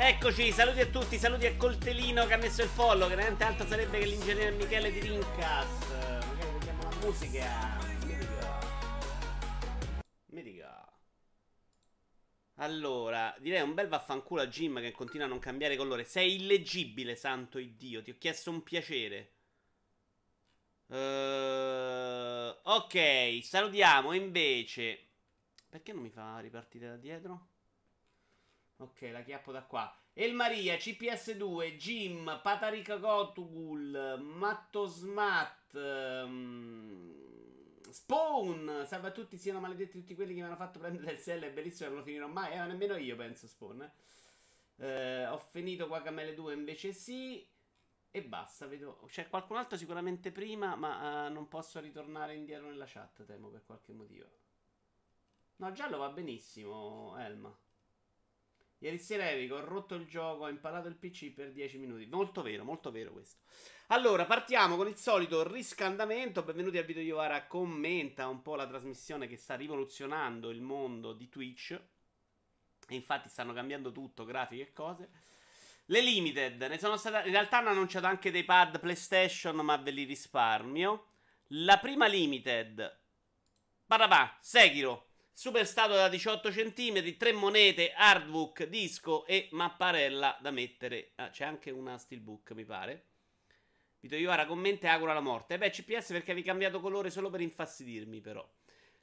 Eccoci, saluti a tutti, saluti a Coltelino che ha messo il follow, che veramente altro sarebbe che l'ingegnere Michele di Rincas. Magari vediamo la musica. Allora, direi un bel vaffanculo a Jim che continua a non cambiare colore. Sei illeggibile, santo Iddio, ti ho chiesto un piacere. Uh, ok, salutiamo invece. Perché non mi fa ripartire da dietro? Ok, la chiappo da qua. El Maria, CPS2, Jim, Patarica Gotugul, Matto Smat, um, Spawn. Salve a tutti, siano maledetti tutti quelli che mi hanno fatto prendere il SL. È bellissimo, non lo finirò mai. Eh, nemmeno io penso, Spawn. Eh. Eh, ho finito qua Camele 2 invece sì. E basta, vedo. C'è qualcun altro sicuramente prima, ma uh, non posso ritornare indietro nella chat, temo, per qualche motivo. No, giallo va benissimo, Elma. Ieri sera Eric ho rotto il gioco, ho imparato il PC per 10 minuti. Molto vero, molto vero questo. Allora, partiamo con il solito riscaldamento. Benvenuti al video Iovara commenta un po' la trasmissione che sta rivoluzionando il mondo di Twitch. E infatti stanno cambiando tutto, grafiche e cose. Le limited, ne sono state. In realtà hanno annunciato anche dei pad PlayStation, ma ve li risparmio. La prima limited. Parapà, Sekiro. Super stato da 18 cm, tre monete, hardbook, disco e mapparella da mettere. Ah, c'è anche una steelbook, mi pare. Vito Iovara commenta e augura la morte. Eh beh, CPS perché avevi cambiato colore solo per infastidirmi, però.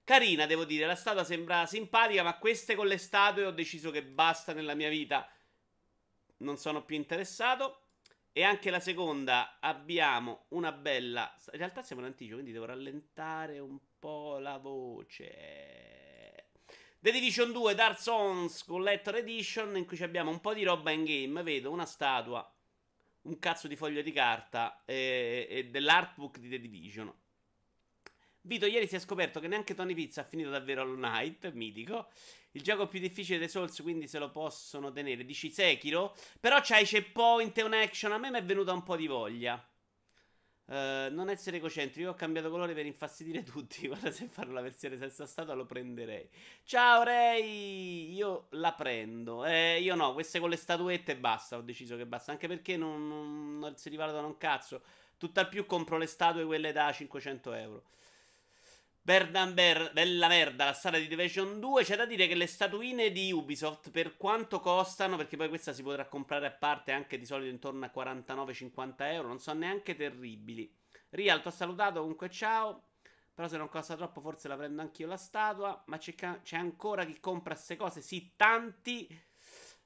Carina, devo dire, la statua sembra simpatica, ma queste con le statue ho deciso che basta nella mia vita. Non sono più interessato. E anche la seconda abbiamo una bella... In realtà siamo in anticipo, quindi devo rallentare un po' la voce. The Division 2 Dark Souls Collector Edition in cui abbiamo un po' di roba in game, vedo una statua, un cazzo di foglio di carta e, e dell'artbook di The Division. Vito, ieri si è scoperto che neanche Tony Pizza ha finito davvero Hollow Knight, mitico. Il gioco più difficile dei Souls, quindi se lo possono tenere. Dici Sekiro, però c'hai checkpoint e un action, a me mi è venuta un po' di voglia. Uh, non essere egocentrico, io ho cambiato colore per infastidire tutti. Guarda, se farò la versione senza statua lo prenderei. Ciao Ray, io la prendo. Eh, io no, queste con le statuette basta. Ho deciso che basta. Anche perché non, non, non si rivalutano un cazzo. Tutt'al più compro le statue quelle da 500 euro. Berdamber, bella merda, la storia di Division 2. C'è da dire che le statuine di Ubisoft, per quanto costano, perché poi questa si potrà comprare a parte anche di solito intorno a 49-50 euro, non sono neanche terribili. Rial, ti ho salutato, comunque ciao. Però se non costa troppo forse la prendo anch'io la statua. Ma c'è, c'è ancora chi compra queste cose? Sì, tanti.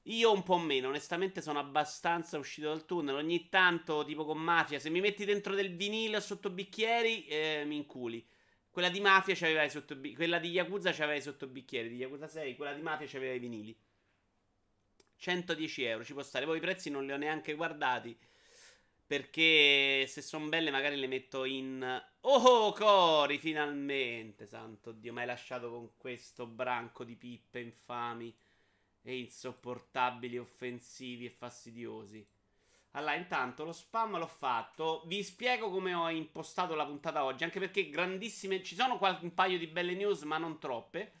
Io un po' meno, onestamente sono abbastanza uscito dal tunnel. Ogni tanto, tipo con Mafia, se mi metti dentro del vinile sotto bicchieri, eh, mi inculi. Quella di Mafia c'aveva i sottobicchieri. Quella di Yakuza c'aveva i sottobicchieri. Di Yakuza 6, quella di Mafia c'aveva i vinili. 110 euro ci può stare. Poi i prezzi non li ho neanche guardati. Perché se sono belle, magari le metto in. Oh, Cori, finalmente! Santo Dio, mi hai lasciato con questo branco di pippe infami e insopportabili, offensivi e fastidiosi. Allora, intanto lo spam l'ho fatto. Vi spiego come ho impostato la puntata oggi. Anche perché grandissime. Ci sono qualche, un paio di belle news, ma non troppe.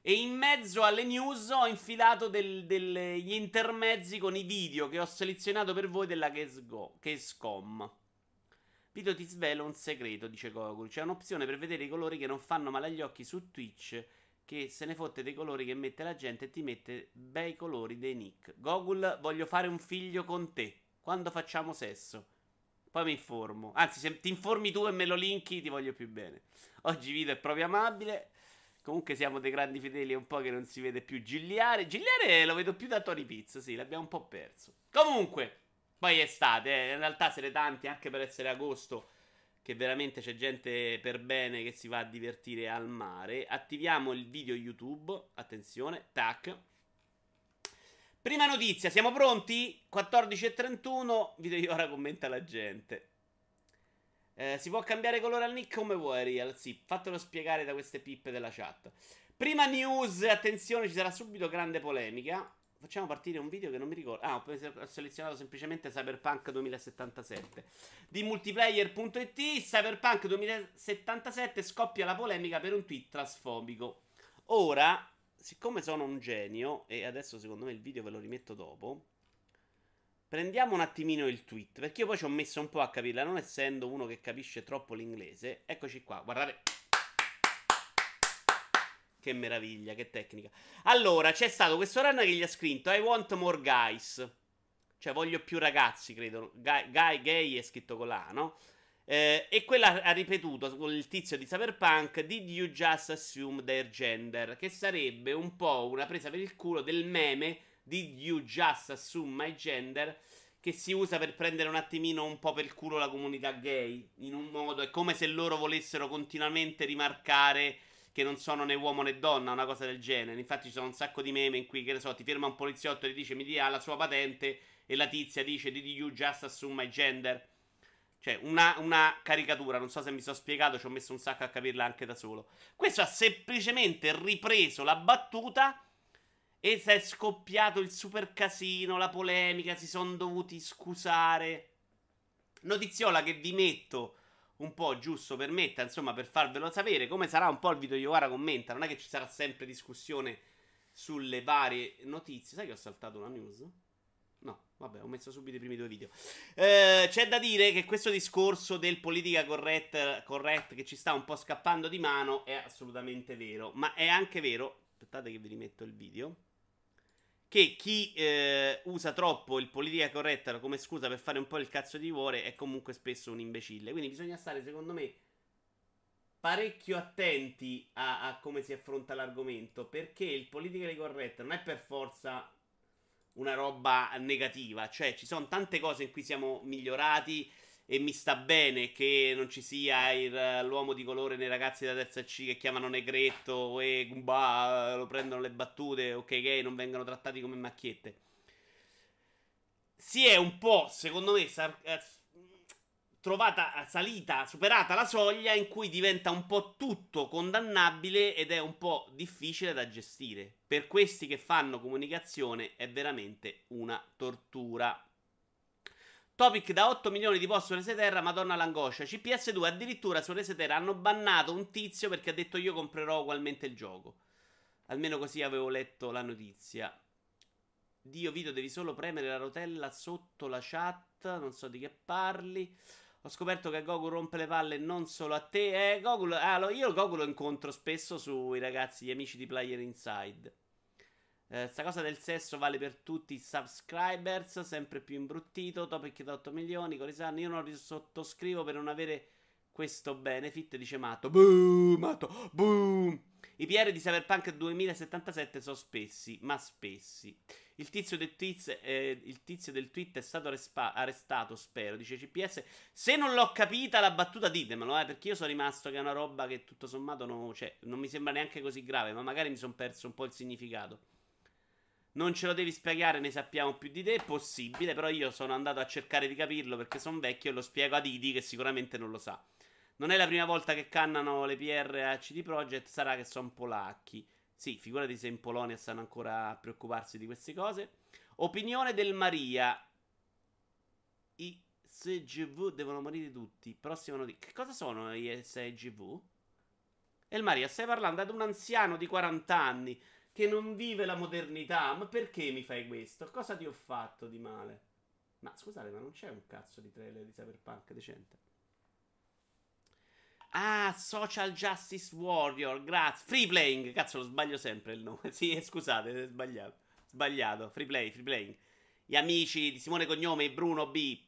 E in mezzo alle news ho infilato degli intermezzi con i video che ho selezionato per voi della Gamescom. Vito ti svelo un segreto, dice Gogol. C'è un'opzione per vedere i colori che non fanno male agli occhi su Twitch. Che se ne fotte dei colori che mette la gente e ti mette bei colori dei nick. Gogol, voglio fare un figlio con te. Quando facciamo sesso? Poi mi informo. Anzi, se ti informi tu e me lo linki, ti voglio più bene. Oggi Vito è proprio amabile. Comunque siamo dei grandi fedeli, è un po' che non si vede più Gigliare. Gigliare lo vedo più da Tony Pizza, sì, l'abbiamo un po' perso. Comunque, poi è estate, eh. in realtà siete tanti anche per essere agosto, che veramente c'è gente per bene che si va a divertire al mare. Attiviamo il video YouTube, attenzione, tac. Prima notizia, siamo pronti? 14.31, video di ora commenta la gente. Eh, si può cambiare colore al nick come vuoi, Real? Sì, fatelo spiegare da queste pippe della chat. Prima news, attenzione, ci sarà subito grande polemica. Facciamo partire un video che non mi ricordo. Ah, ho selezionato semplicemente Cyberpunk 2077. Di multiplayer.it, Cyberpunk 2077 scoppia la polemica per un tweet trasfobico. Ora, siccome sono un genio, e adesso secondo me il video ve lo rimetto dopo, prendiamo un attimino il tweet, perché io poi ci ho messo un po' a capirla, non essendo uno che capisce troppo l'inglese. Eccoci qua, guardate. Che meraviglia, che tecnica. Allora, c'è stato questo run che gli ha scritto I want more guys. Cioè, voglio più ragazzi, credo. Guy, guy gay è scritto con la, no? Eh, e quella ha ripetuto con il tizio di Cyberpunk Did you just assume their gender? Che sarebbe un po' una presa per il culo del meme Did you just assume my gender? Che si usa per prendere un attimino un po' per il culo la comunità gay. In un modo, è come se loro volessero continuamente rimarcare che non sono né uomo né donna, una cosa del genere. Infatti ci sono un sacco di meme in cui, che ne so, ti ferma un poliziotto e ti dice mi dia la sua patente e la tizia dice did you just assume my gender? Cioè, una, una, caricatura, non so se mi sono spiegato, ci ho messo un sacco a capirla anche da solo. Questo ha semplicemente ripreso la battuta e si è scoppiato il super casino, la polemica, si sono dovuti scusare. Notiziola che vi metto un po' giusto per metta, insomma, per farvelo sapere come sarà un po' il video Iovara commenta. Non è che ci sarà sempre discussione sulle varie notizie. Sai che ho saltato una news? Vabbè, ho messo subito i primi due video. Eh, c'è da dire che questo discorso del politica correct, correct che ci sta un po' scappando di mano è assolutamente vero. Ma è anche vero. Aspettate che vi rimetto il video che chi eh, usa troppo il politica corretta come scusa per fare un po' il cazzo di cuore è comunque spesso un imbecille. Quindi bisogna stare, secondo me, parecchio attenti a, a come si affronta l'argomento, perché il politically correct non è per forza una roba negativa, cioè ci sono tante cose in cui siamo migliorati e mi sta bene che non ci sia il, l'uomo di colore nei ragazzi da terza C che chiamano negretto e bah, lo prendono le battute o che i gay non vengono trattati come macchiette. Si è un po', secondo me, sar- eh, trovata salita, superata la soglia in cui diventa un po' tutto condannabile ed è un po' difficile da gestire. Per questi che fanno comunicazione è veramente una tortura. Topic da 8 milioni di post su Reseterra, madonna l'angoscia. CPS2 addirittura su Reseterra hanno bannato un tizio perché ha detto io comprerò ugualmente il gioco. Almeno così avevo letto la notizia. Dio Vito, devi solo premere la rotella sotto la chat, non so di che parli. Ho scoperto che Goku rompe le palle non solo a te. Eh, Goku, ah, io Goku lo incontro spesso sui ragazzi, gli amici di Player Inside. Eh, sta cosa del sesso vale per tutti i subscribers, sempre più imbruttito. Topic da 8 milioni, Corisano. Io non sottoscrivo per non avere questo benefit, dice Matto. Boom, Matto, boom. I PR di Cyberpunk 2077 sono spessi, ma spessi. Il tizio, del tweet, eh, il tizio del tweet è stato respa- arrestato, spero, dice CPS. Se non l'ho capita la battuta ditemelo, eh, perché io sono rimasto che è una roba che tutto sommato no, cioè, non mi sembra neanche così grave, ma magari mi sono perso un po' il significato. Non ce lo devi spiegare, ne sappiamo più di te. È possibile, però io sono andato a cercare di capirlo perché sono vecchio e lo spiego a Didi che sicuramente non lo sa. Non è la prima volta che cannano le PR a CD Projekt, sarà che sono polacchi. Sì, figurati se in Polonia stanno ancora a preoccuparsi di queste cose. Opinione del Maria. I SGV devono morire tutti. Prossima notizia. Che cosa sono i SGV? E il Maria, stai parlando ad un anziano di 40 anni che non vive la modernità. Ma perché mi fai questo? Cosa ti ho fatto di male? Ma scusate, ma non c'è un cazzo di trailer di Cyberpunk decente? Ah, Social Justice Warrior, grazie. Free Playing, cazzo lo sbaglio sempre il nome. Sì, scusate, sbagliato. Sbagliato, Free Play, Free Playing. Gli amici di Simone Cognome, Bruno B.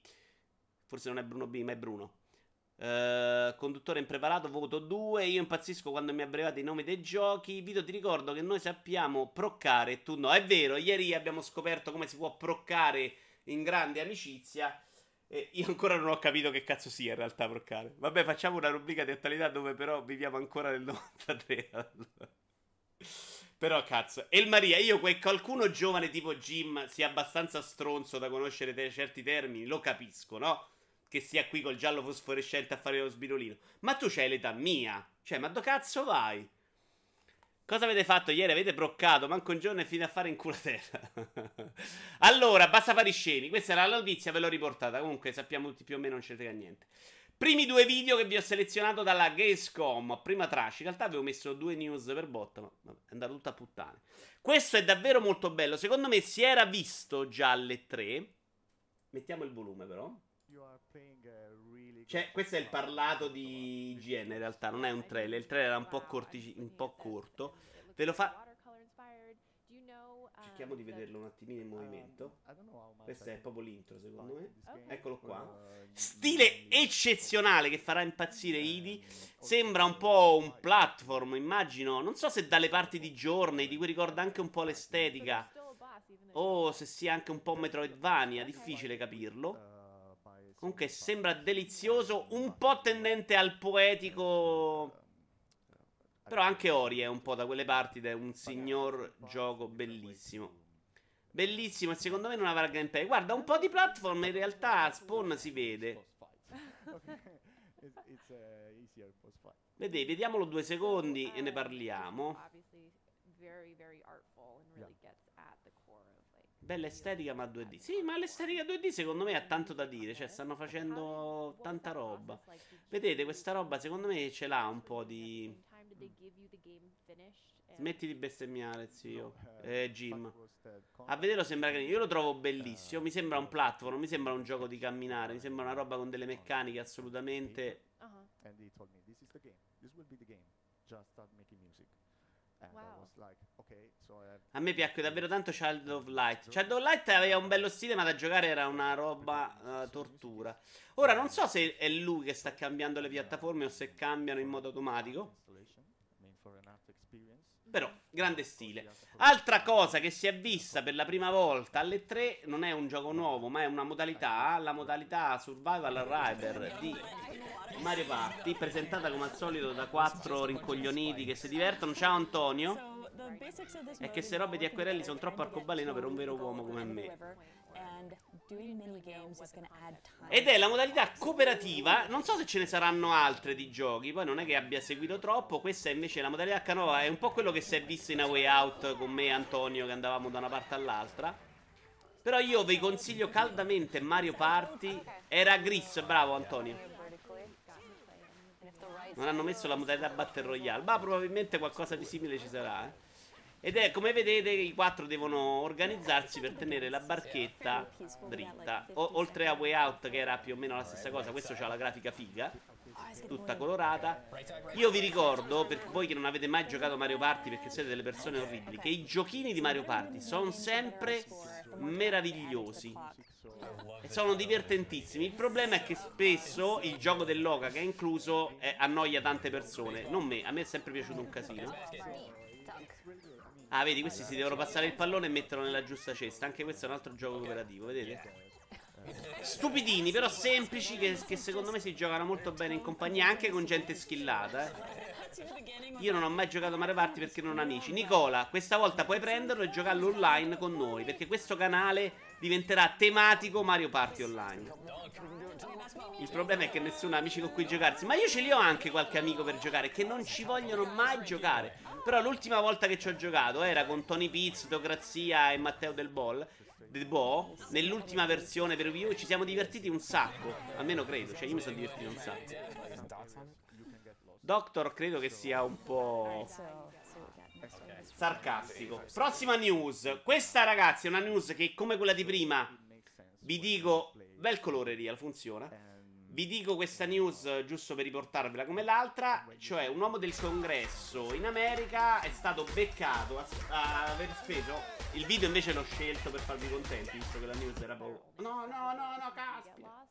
Forse non è Bruno B, ma è Bruno. Uh, conduttore impreparato, voto 2. Io impazzisco quando mi abbreviate i nomi dei giochi. Vito, ti ricordo che noi sappiamo proccare tu no. È vero, ieri abbiamo scoperto come si può proccare in grande amicizia. E io ancora non ho capito che cazzo sia in realtà proccare. Vabbè, facciamo una rubrica di attualità dove però viviamo ancora nel 93. però cazzo, El Maria, io quel qualcuno giovane tipo Jim sia abbastanza stronzo da conoscere te- certi termini, lo capisco, no? che sia qui col giallo fosforescente a fare lo sbirolino. Ma tu c'hai l'età mia. Cioè, ma dove cazzo vai? Cosa avete fatto ieri? Avete broccato, manco un giorno e fine a fare in culo terra. allora, basta fare i scemi. Questa era la notizia, ve l'ho riportata. Comunque sappiamo tutti più o meno, non c'è niente. Primi due video che vi ho selezionato dalla Gamescom. Prima trash. In realtà avevo messo due news per botta, ma è andato tutta a puttane. Questo è davvero molto bello. Secondo me si era visto già alle 3. Mettiamo il volume, però. Cioè, questo è il parlato di IGN in realtà, non è un trailer. Il trailer era un po', corti- un po corto. Ve lo fa. Cerchiamo di vederlo un attimino in movimento. Questo è proprio l'intro, secondo me. Eccolo qua. Stile eccezionale che farà impazzire Idi. Sembra un po' un platform, immagino. Non so se dalle parti di Journey, di cui ricorda anche un po' l'estetica. O se sia anche un po' Metroidvania, difficile capirlo. Comunque sembra delizioso, un po' tendente al poetico. Però anche Ori è un po' da quelle parti ed è un signor gioco bellissimo. Bellissimo e secondo me non avrà gameplay. Guarda, un po' di platform in realtà Spawn si vede. Vedi, vediamolo due secondi e ne parliamo. Bella estetica ma 2D. Sì, ma l'estetica 2D secondo me ha tanto da dire, cioè stanno facendo tanta roba. Vedete, questa roba secondo me ce l'ha un po' di... Smetti di bestemmiare, zio. Eh, Jim. A vederlo sembra che io lo trovo bellissimo. Mi sembra un platform, mi sembra un gioco di camminare, mi sembra una roba con delle meccaniche assolutamente... Just start making music. A me piacque davvero tanto Child of Light. Child of Light aveva un bello stile, ma da giocare era una roba uh, tortura. Ora non so se è lui che sta cambiando le piattaforme o se cambiano in modo automatico. Però, grande stile. Altra cosa che si è vista per la prima volta alle 3 non è un gioco nuovo, ma è una modalità, la modalità Survival Rider di Mario Party, presentata come al solito da quattro rincoglioniti che si divertono. Ciao Antonio. È che se robe di acquerelli sono troppo arcobaleno per un vero uomo come me. Ed è la modalità cooperativa. Non so se ce ne saranno altre di giochi. Poi non è che abbia seguito troppo. Questa invece la modalità Canova è un po' quello che si è visto in A Way Out con me e Antonio che andavamo da una parte all'altra. Però io vi consiglio caldamente Mario Party. Era Gris, bravo Antonio. Non hanno messo la modalità Battle Royale. Ma probabilmente qualcosa di simile ci sarà. Eh. Ed è come vedete i quattro devono organizzarsi per tenere la barchetta dritta. O, oltre a Way Out che era più o meno la stessa cosa, questo c'ha la grafica figa, tutta colorata. Io vi ricordo, per voi che non avete mai giocato Mario Party perché siete delle persone orribili, che i giochini di Mario Party sono sempre meravigliosi. E sono divertentissimi. Il problema è che spesso il gioco dell'Oca che è incluso è, annoia tante persone. Non me, a me è sempre piaciuto un casino. Ah, vedi, questi si devono passare il pallone e metterlo nella giusta cesta. Anche questo è un altro gioco cooperativo, vedete? Stupidini, però semplici, che, che secondo me si giocano molto bene in compagnia, anche con gente skillata, eh. Io non ho mai giocato Mario Party perché non ho amici. Nicola, questa volta puoi prenderlo e giocarlo online con noi. Perché questo canale diventerà tematico Mario Party online. Il problema è che nessuno ha amici con cui giocarsi. Ma io ce li ho anche qualche amico per giocare che non ci vogliono mai giocare. Però l'ultima volta che ci ho giocato era con Tony Pizz, Tocrazia e Matteo Del Bol. Del Bo, nell'ultima versione per Wii U ci siamo divertiti un sacco. Almeno credo, cioè io mi sono divertito un sacco. Doctor credo che sia un po' sarcastico. Prossima news. Questa ragazzi è una news che come quella di prima vi dico, bel colore real, funziona. Vi dico questa news giusto per riportarvela come l'altra, cioè un uomo del congresso in America è stato beccato a, a aver speso, il video invece l'ho scelto per farvi contenti, visto che la news era poco... No, no, no, no, caspita!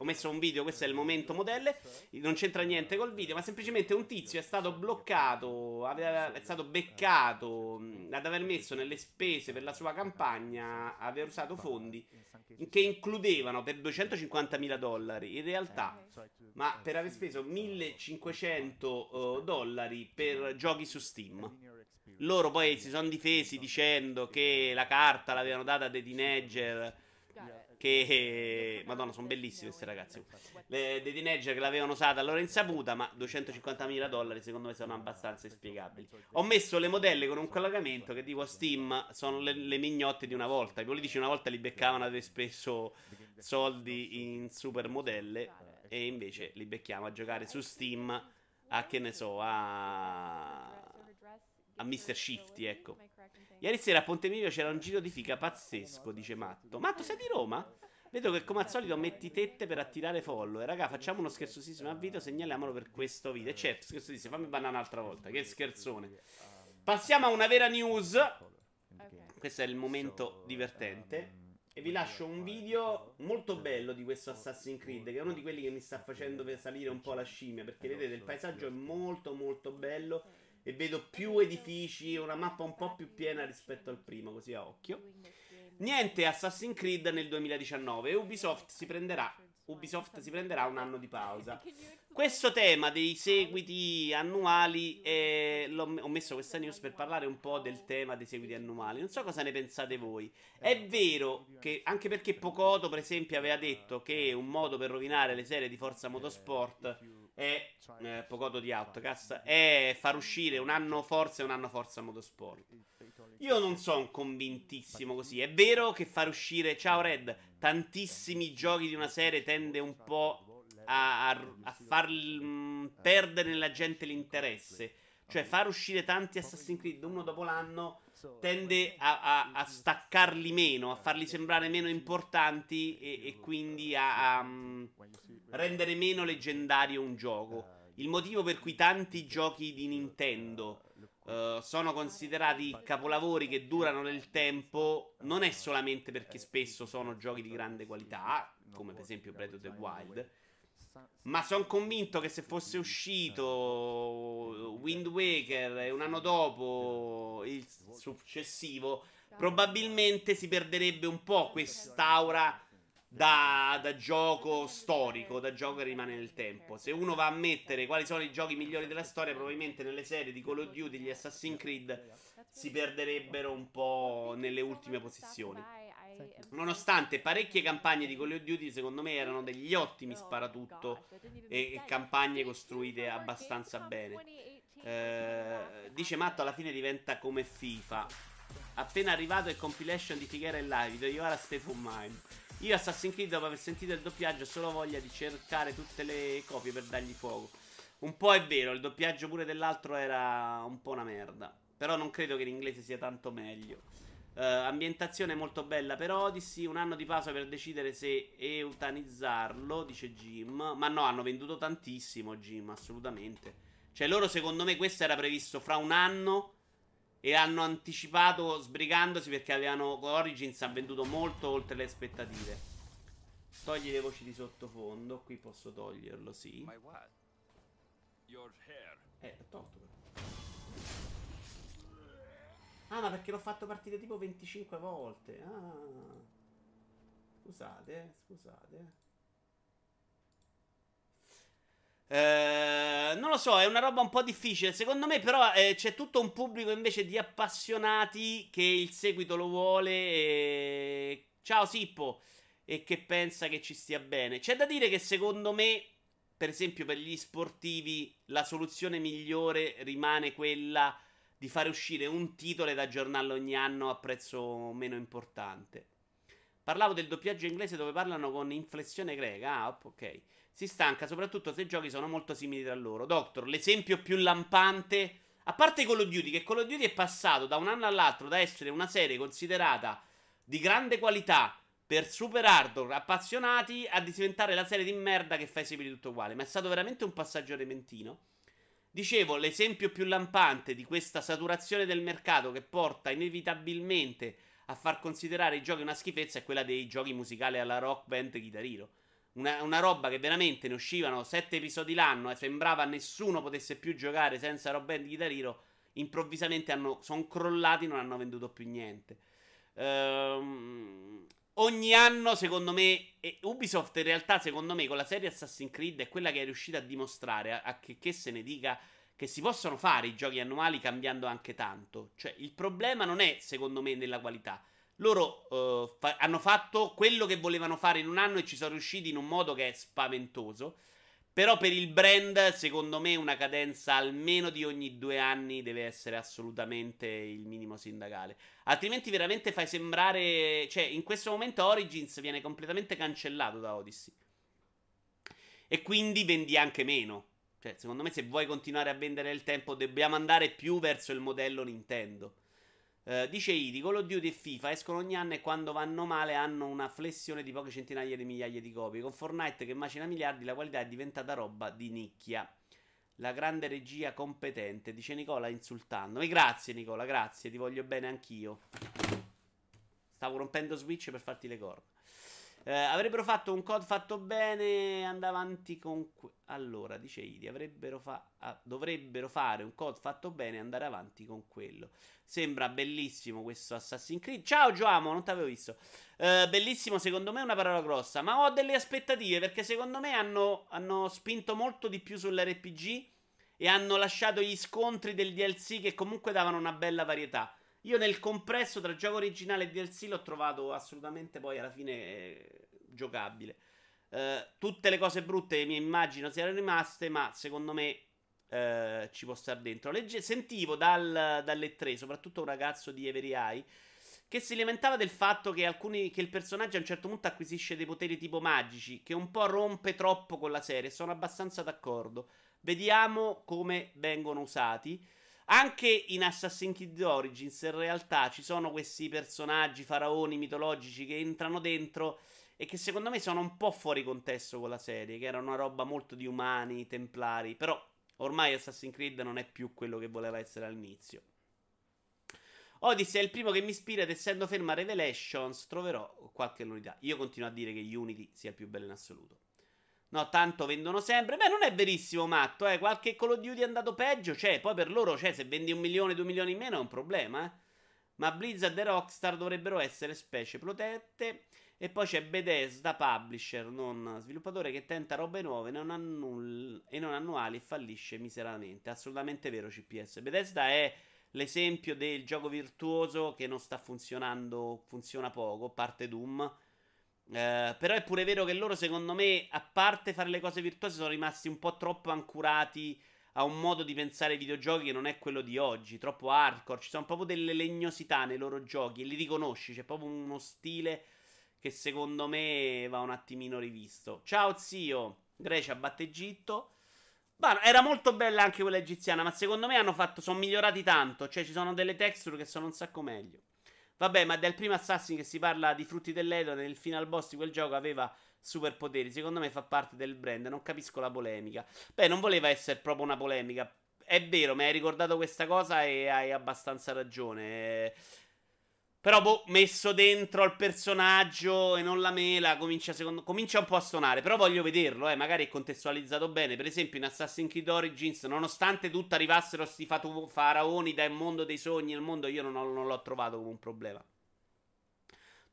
Ho messo un video, questo è il momento modelle. Non c'entra niente col video, ma semplicemente un tizio è stato bloccato, aveva, è stato beccato ad aver messo nelle spese per la sua campagna, aver usato fondi che includevano per 250 mila dollari in realtà, ma per aver speso 1500 uh, dollari per giochi su Steam. Loro poi si sono difesi dicendo che la carta l'avevano data a dei teenager Che, madonna, sono bellissime queste ragazze. Le, dei teenager che l'avevano usata a loro insaputa, ma 250.000 dollari secondo me sono abbastanza inspiegabili. Ho messo le modelle con un collegamento che tipo Steam sono le, le mignotte di una volta. I politici una volta li beccavano ad spesso soldi in super modelle e invece li becchiamo a giocare su Steam a che ne so, a a Mr. Shifty, ecco. Ieri sera a Ponte Milvio c'era un giro di fica pazzesco, dice Matto. Matto, sei di Roma? Vedo che come al solito metti tette per attirare follower. Raga, facciamo uno scherzosissimo a video, segnaliamolo per questo video. Certo, scherzosissimo, fammi bannare un'altra volta. Che scherzone. Passiamo a una vera news. Questo è il momento divertente. E vi lascio un video molto bello di questo Assassin's Creed, che è uno di quelli che mi sta facendo salire un po' la scimmia, perché vedete il paesaggio è molto molto bello e vedo più edifici, una mappa un po' più piena rispetto al primo, così a occhio. Niente Assassin's Creed nel 2019 e Ubisoft si prenderà Ubisoft si prenderà un anno di pausa. Questo tema dei seguiti annuali, eh, ho messo questa news per parlare un po' del tema dei seguiti annuali. Non so cosa ne pensate voi. È vero che, anche perché Pocoto, per esempio, aveva detto che un modo per rovinare le serie di Forza Motorsport è eh, Pocoto di Outcast è far uscire un anno Forza e un anno Forza Motorsport. Io non sono convintissimo così. È vero che far uscire, ciao Red, tantissimi giochi di una serie tende un po' a, a, a far mm, perdere nella gente l'interesse. Cioè, far uscire tanti Assassin's Creed uno dopo l'anno tende a, a, a, staccarli meno, a farli sembrare meno importanti e, e quindi a, a um, rendere meno leggendario un gioco. Il motivo per cui tanti giochi di Nintendo uh, sono considerati capolavori che durano nel tempo non è solamente perché spesso sono giochi di grande qualità, come per esempio Breath of the Wild, ma sono convinto che se fosse uscito Wind Waker e un anno dopo il successivo, probabilmente si perderebbe un po' quest'aura da, da, gioco storico, da gioco che rimane nel tempo. Se uno va a mettere quali sono i giochi migliori della storia, probabilmente nelle serie di Call of Duty, gli Assassin's Creed si perderebbero un po' nelle ultime posizioni. Nonostante parecchie campagne di Call of Duty, secondo me erano degli ottimi sparatutto e campagne costruite abbastanza bene. Eh, dice Matto, alla fine diventa come FIFA. Appena arrivato il compilation di Figuera e Live, io ora State of Mind. Io Assassin's Creed dopo aver sentito il doppiaggio ho solo voglia di cercare tutte le copie per dargli fuoco. Un po' è vero, il doppiaggio pure dell'altro era un po' una merda. Però non credo che l'inglese sia tanto meglio. Uh, ambientazione molto bella per Odyssey. Un anno di pausa per decidere se eutanizzarlo, dice Jim. Ma no, hanno venduto tantissimo, Jim, assolutamente. Cioè, loro secondo me questo era previsto fra un anno e hanno anticipato sbrigandosi perché avevano Origins ha venduto molto oltre le aspettative. Togli le voci di sottofondo. Qui posso toglierlo, sì. Eh, ho tolto però. Ah, ma perché l'ho fatto partire tipo 25 volte. Ah. Scusate, scusate. Eh, non lo so, è una roba un po' difficile. Secondo me, però, eh, c'è tutto un pubblico invece di appassionati che il seguito lo vuole. E... Ciao Sippo. E che pensa che ci stia bene. C'è da dire che secondo me, per esempio, per gli sportivi, la soluzione migliore rimane quella di fare uscire un titolo ed aggiornarlo ogni anno a prezzo meno importante. Parlavo del doppiaggio inglese dove parlano con inflessione greca. Ah, ok si stanca soprattutto se i giochi sono molto simili tra loro. Doctor, l'esempio più lampante, a parte Call of Duty, che Call of Duty è passato da un anno all'altro da essere una serie considerata di grande qualità per super hardcore appassionati a diventare la serie di merda che fa simili tutto uguale. Ma è stato veramente un passaggio repentino. Dicevo, l'esempio più lampante di questa saturazione del mercato che porta inevitabilmente a far considerare i giochi una schifezza è quella dei giochi musicali alla rock band Guitar. Una, una, roba che veramente ne uscivano sette episodi l'anno e sembrava nessuno potesse più giocare senza Rob Band Guitar. Improvvisamente sono crollati, non hanno venduto più niente. Ehm, ogni anno, secondo me, Ubisoft in realtà, secondo me, con la serie Assassin's Creed è quella che è riuscita a dimostrare, a, a che, che se ne dica, che si possono fare i giochi annuali cambiando anche tanto. Cioè, il problema non è, secondo me, nella qualità. Loro uh, fa- hanno fatto quello che volevano fare in un anno e ci sono riusciti in un modo che è spaventoso. Però per il brand, secondo me, una cadenza almeno di ogni due anni deve essere assolutamente il minimo sindacale. Altrimenti veramente fai sembrare... Cioè, in questo momento Origins viene completamente cancellato da Odyssey. E quindi vendi anche meno. Cioè, secondo me, se vuoi continuare a vendere il tempo, dobbiamo andare più verso il modello Nintendo. Uh, dice Idi, Call of Duty e FIFA escono ogni anno e quando vanno male hanno una flessione di poche centinaia di migliaia di copie. Con Fortnite che macina miliardi la qualità è diventata roba di nicchia. La grande regia competente, dice Nicola insultandomi. Grazie Nicola, grazie, ti voglio bene anch'io. Stavo rompendo Switch per farti le corna. Eh, avrebbero fatto un code fatto bene. Andava avanti con. Que- allora, dice Idi. Avrebbero fa- ah, dovrebbero fare un code fatto bene e andare avanti con quello. Sembra bellissimo questo Assassin's Creed. Ciao, Giamo, non ti avevo visto. Eh, bellissimo, secondo me è una parola grossa. Ma ho delle aspettative perché secondo me hanno, hanno spinto molto di più sull'RPG e hanno lasciato gli scontri del DLC che comunque davano una bella varietà. Io nel compresso tra gioco originale e DLC l'ho trovato assolutamente poi alla fine eh, giocabile. Eh, tutte le cose brutte mi immagino siano rimaste, ma secondo me eh, ci può stare dentro. Legge- sentivo dal, dalle tre, soprattutto un ragazzo di Every Eye, che si lamentava del fatto che, alcuni, che il personaggio a un certo punto acquisisce dei poteri tipo magici, che un po' rompe troppo con la serie. Sono abbastanza d'accordo. Vediamo come vengono usati. Anche in Assassin's Creed Origins in realtà ci sono questi personaggi faraoni mitologici che entrano dentro e che secondo me sono un po' fuori contesto con la serie, che era una roba molto di umani, templari, però ormai Assassin's Creed non è più quello che voleva essere all'inizio. Odyssey è il primo che mi ispira ed essendo ferma Revelations troverò qualche novità. Io continuo a dire che Unity sia il più bello in assoluto. No, tanto vendono sempre. Beh, non è verissimo, matto. Eh. Qualche Call of Duty è andato peggio. Cioè, poi per loro, cioè, se vendi un milione, due milioni in meno è un problema, eh. Ma Blizzard e Rockstar dovrebbero essere specie protette. E poi c'è Bethesda, publisher, non sviluppatore, che tenta robe nuove non e non annuali e fallisce miseramente. Assolutamente vero, CPS. Bethesda è l'esempio del gioco virtuoso che non sta funzionando, funziona poco, parte Doom eh, però è pure vero che loro, secondo me, a parte fare le cose virtuose, sono rimasti un po' troppo ancorati a un modo di pensare ai videogiochi che non è quello di oggi, troppo hardcore. Ci sono proprio delle legnosità nei loro giochi e li riconosci. C'è proprio uno stile che secondo me va un attimino rivisto. Ciao zio, Grecia batte Egitto. Era molto bella anche quella egiziana, ma secondo me hanno fatto, sono migliorati tanto. Cioè, ci sono delle texture che sono un sacco meglio. Vabbè, ma del primo Assassin che si parla di frutti dell'Edo nel final boss di quel gioco aveva superpoteri. Secondo me fa parte del brand. Non capisco la polemica. Beh, non voleva essere proprio una polemica. È vero, mi hai ricordato questa cosa e hai abbastanza ragione. Però, boh, messo dentro il personaggio e non la mela, comincia, secondo... comincia un po' a suonare. Però voglio vederlo, eh, magari è contestualizzato bene. Per esempio, in Assassin's Creed Origins, nonostante tutto arrivassero sti fatu- faraoni dal mondo dei sogni, nel mondo, io non, ho, non l'ho trovato come un problema.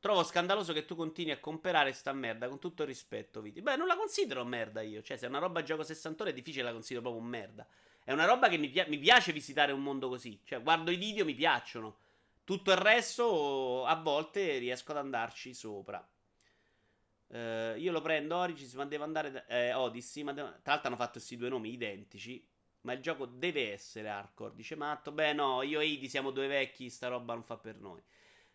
Trovo scandaloso che tu continui a comprare sta merda, con tutto il rispetto, Viti. Beh, non la considero merda io. Cioè, se è una roba gioco 60 ore è difficile la considero proprio merda. È una roba che mi, pi- mi piace visitare un mondo così. Cioè, guardo i video, mi piacciono. Tutto il resto a volte riesco ad andarci sopra. Uh, io lo prendo Origins, ma devo andare da, eh, Odyssey. Ma devo, tra l'altro hanno fatto questi due nomi identici. Ma il gioco deve essere hardcore. Dice Matto. Beh, no, io e Idi siamo due vecchi. Sta roba non fa per noi.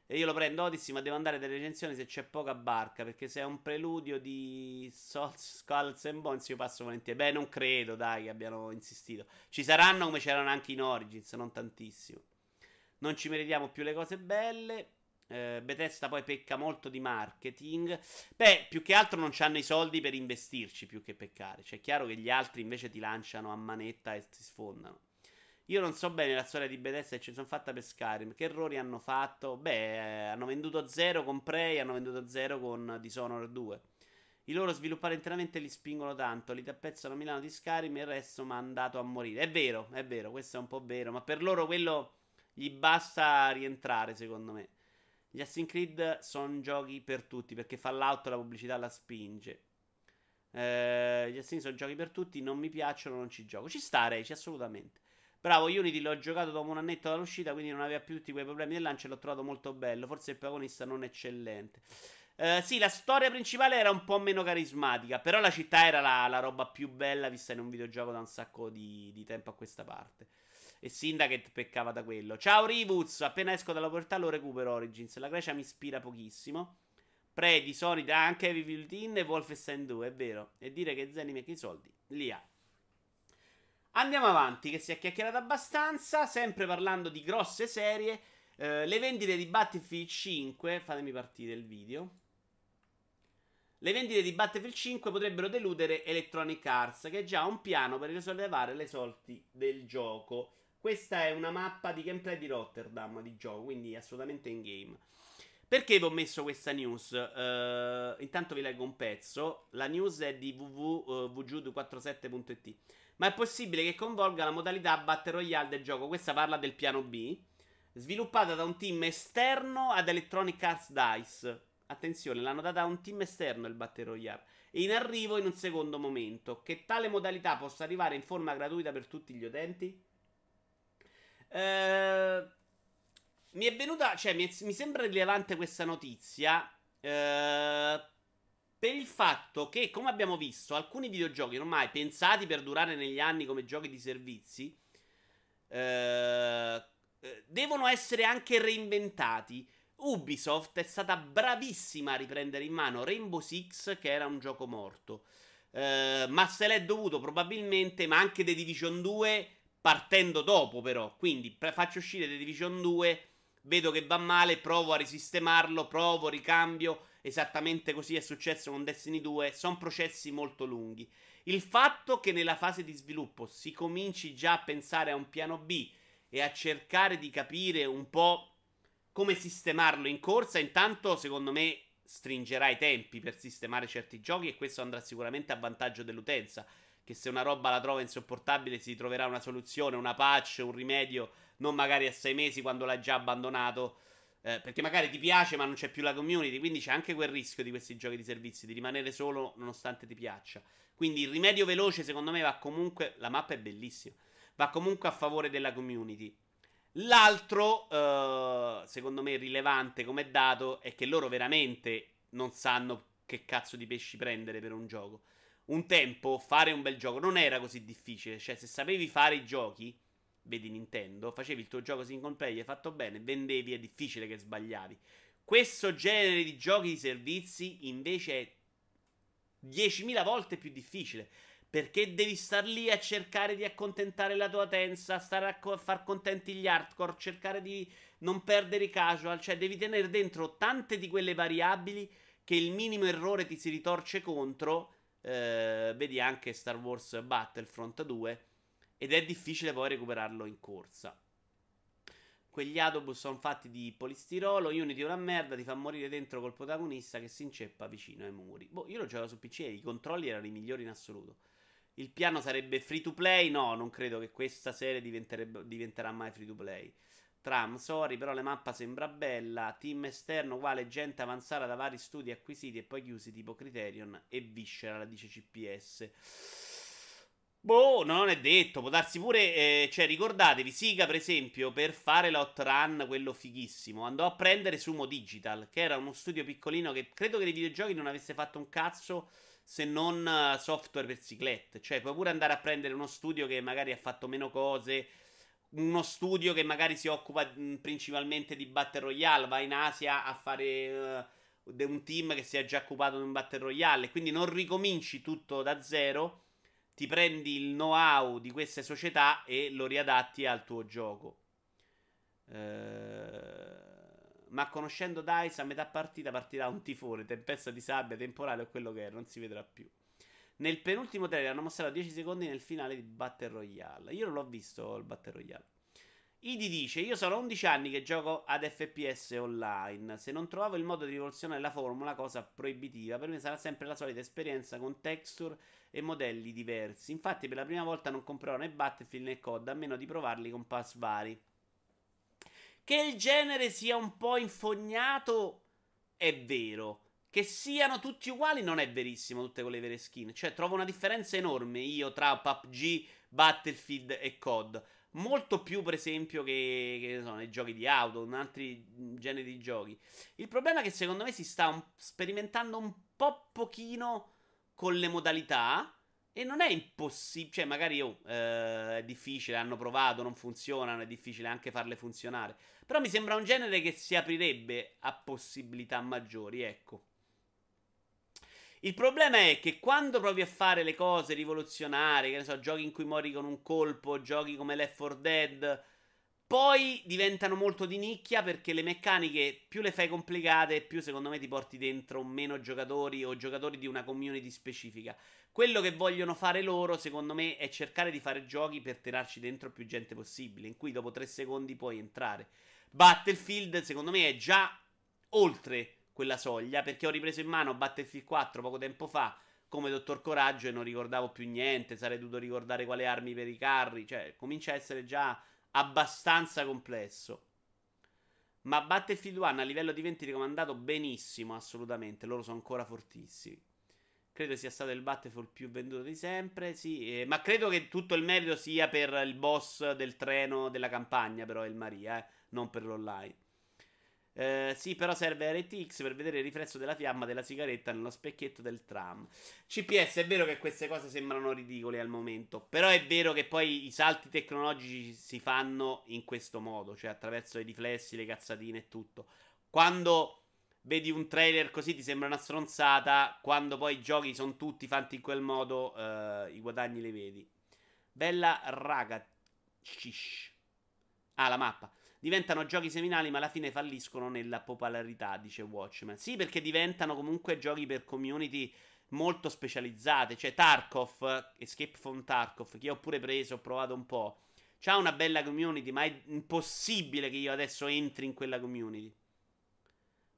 E io lo prendo Odyssey, ma devo andare dalle recensioni se c'è poca barca. Perché se è un preludio di Skulls and Bones, io passo volentieri. Beh, non credo, dai, che abbiano insistito. Ci saranno come c'erano anche in Origins, non tantissimo. Non ci meritiamo più le cose belle. Eh, Bethesda poi pecca molto di marketing. Beh, più che altro non hanno i soldi per investirci più che peccare. Cioè, è chiaro che gli altri invece ti lanciano a manetta e ti sfondano. Io non so bene la storia di Bethesda e ci sono fatta per Skyrim. Che errori hanno fatto? Beh, eh, hanno venduto zero con Prey, hanno venduto zero con Dishonored 2. I loro sviluppare interamente li spingono tanto, li tappezzano a Milano di Skyrim e il resto mi ha andato a morire. È vero, è vero, questo è un po' vero, ma per loro quello gli basta rientrare, secondo me. Gli Assassin's Creed sono giochi per tutti, perché Fallout la pubblicità la spinge. Eh, gli Assassin's sono giochi per tutti, non mi piacciono, non ci gioco. Ci sta, Reici, assolutamente. Bravo, Unity l'ho giocato dopo un annetto dall'uscita, quindi non aveva più tutti quei problemi del lancio e l'ho trovato molto bello. Forse il protagonista non eccellente. Uh, sì, la storia principale era un po' meno carismatica, però la città era la, la roba più bella vista in un videogioco da un sacco di, di tempo a questa parte. E Syndicate peccava da quello. Ciao Ribuz, appena esco dalla portata lo recupero Origins. La Grecia mi ispira pochissimo. Predi, Sonic, anche Heavy Within e Wolfenstein 2, è vero. E dire che Zenny i soldi, li ha. Andiamo avanti, che si è chiacchierato abbastanza. Sempre parlando di grosse serie. Eh, le vendite di Battlefield 5. Fatemi partire il video. Le vendite di Battlefield 5 potrebbero deludere Electronic Arts, che ha già un piano per risollevare le sorti del gioco. Questa è una mappa di gameplay di Rotterdam di gioco, quindi assolutamente in game. Perché vi ho messo questa news? Uh, intanto vi leggo un pezzo. La news è di www.vjude47.it. Ma è possibile che coinvolga la modalità Battle Royale del gioco. Questa parla del piano B. Sviluppata da un team esterno ad Electronic Arts Dice. Attenzione, l'hanno data a un team esterno il Battle Royale. E in arrivo in un secondo momento. Che tale modalità possa arrivare in forma gratuita per tutti gli utenti? Eh, mi è venuta. Cioè, mi, è, mi sembra rilevante questa notizia. Eh, per il fatto che, come abbiamo visto, alcuni videogiochi ormai pensati per durare negli anni come giochi di servizi, eh, devono essere anche reinventati. Ubisoft è stata bravissima a riprendere in mano Rainbow Six, che era un gioco morto. Eh, ma se l'è dovuto probabilmente, ma anche The Division 2 partendo dopo però. Quindi faccio uscire The Division 2, vedo che va male, provo a risistemarlo, provo, ricambio esattamente così è successo con Destiny 2, sono processi molto lunghi. Il fatto che nella fase di sviluppo si cominci già a pensare a un piano B e a cercare di capire un po' come sistemarlo in corsa, intanto secondo me stringerà i tempi per sistemare certi giochi e questo andrà sicuramente a vantaggio dell'utenza, che se una roba la trova insopportabile si troverà una soluzione, una patch, un rimedio, non magari a sei mesi quando l'hai già abbandonato eh, perché magari ti piace ma non c'è più la community, quindi c'è anche quel rischio di questi giochi di servizi, di rimanere solo nonostante ti piaccia. Quindi il rimedio veloce secondo me va comunque, la mappa è bellissima, va comunque a favore della community. L'altro, eh, secondo me rilevante come dato, è che loro veramente non sanno che cazzo di pesci prendere per un gioco. Un tempo fare un bel gioco non era così difficile, cioè se sapevi fare i giochi vedi Nintendo, facevi il tuo gioco single player fatto bene, vendevi, è difficile che sbagliavi. Questo genere di giochi di servizi invece è 10.000 volte più difficile. Perché devi star lì a cercare di accontentare la tua tensa, stare a, co- a far contenti gli hardcore, cercare di non perdere i casual, cioè devi tenere dentro tante di quelle variabili che il minimo errore ti si ritorce contro. Eh, vedi anche Star Wars Battlefront 2 ed è difficile poi recuperarlo in corsa. Quegli autobus sono fatti di polistirolo. Unity è una merda, ti fa morire dentro col protagonista che si inceppa vicino ai muri. Boh, io lo gioco su PC e i controlli erano i migliori in assoluto. Il piano sarebbe free to play? No, non credo che questa serie diventerà mai free to play. Tram, sorry, però la mappa sembra bella. Team esterno uguale gente avanzata da vari studi acquisiti e poi chiusi tipo Criterion e Viscera, dice CPS. Boh, non è detto, può darsi pure. Eh, cioè, ricordatevi, Siga, per esempio, per fare l'hot run, quello fighissimo, andò a prendere Sumo Digital, che era uno studio piccolino che credo che nei videogiochi non avesse fatto un cazzo se non uh, software per ciclette. Cioè, puoi pure andare a prendere uno studio che magari ha fatto meno cose. Uno studio che magari si occupa principalmente di Battle Royale, va in Asia a fare uh, un team che si è già occupato di un Battle Royale. Quindi non ricominci tutto da zero ti prendi il know-how di queste società e lo riadatti al tuo gioco. Eh, ma conoscendo Dice, a metà partita partirà un tifone, tempesta di sabbia, temporale o quello che è, non si vedrà più. Nel penultimo trailer hanno mostrato 10 secondi nel finale di Battle Royale. Io non l'ho visto il Battle Royale. Idi dice: Io sono 11 anni che gioco ad FPS online. Se non trovavo il modo di rivoluzionare la formula, cosa proibitiva, per me sarà sempre la solita esperienza con texture e modelli diversi. Infatti, per la prima volta non comprerò né Battlefield né COD a meno di provarli con pass vari. Che il genere sia un po' infognato è vero. Che siano tutti uguali non è verissimo, tutte quelle vere skin. Cioè, trovo una differenza enorme io tra PUBG, Battlefield e COD. molto più, per esempio, che, che so, nei giochi di auto, altri generi di giochi. Il problema è che secondo me si sta un, sperimentando un po' pochino con le modalità. E non è impossibile, cioè magari oh, eh, è difficile, hanno provato, non funzionano, è difficile anche farle funzionare. Però mi sembra un genere che si aprirebbe a possibilità maggiori, ecco. Il problema è che quando provi a fare le cose rivoluzionarie, che ne so, giochi in cui mori con un colpo, giochi come Left 4 Dead, poi diventano molto di nicchia perché le meccaniche più le fai complicate, più secondo me ti porti dentro meno giocatori o giocatori di una community specifica. Quello che vogliono fare loro, secondo me, è cercare di fare giochi per tirarci dentro più gente possibile, in cui dopo tre secondi puoi entrare. Battlefield, secondo me, è già oltre quella soglia perché ho ripreso in mano Battlefield 4 poco tempo fa come Dottor Coraggio e non ricordavo più niente, sarei dovuto ricordare quale armi per i carri, cioè comincia a essere già abbastanza complesso. Ma Battlefield 1 a livello di 20 ricomandato benissimo, assolutamente, loro sono ancora fortissimi. Credo sia stato il Battlefield più venduto di sempre, sì, eh, ma credo che tutto il merito sia per il boss del treno della campagna, però il Maria, eh, non per l'online. Eh, sì, però serve RTX per vedere il riflesso della fiamma della sigaretta nello specchietto del tram. CPS è vero che queste cose sembrano ridicole al momento, però è vero che poi i salti tecnologici si fanno in questo modo, cioè attraverso i riflessi, le cazzatine e tutto. Quando vedi un trailer così ti sembra una stronzata, quando poi i giochi sono tutti fatti in quel modo, eh, i guadagni li vedi. Bella raga. Ah, la mappa diventano giochi seminali, ma alla fine falliscono nella popolarità, dice Watchmen. Sì, perché diventano comunque giochi per community molto specializzate. Cioè, Tarkov, Escape from Tarkov, che ho pure preso, ho provato un po'. C'ha una bella community, ma è impossibile che io adesso entri in quella community.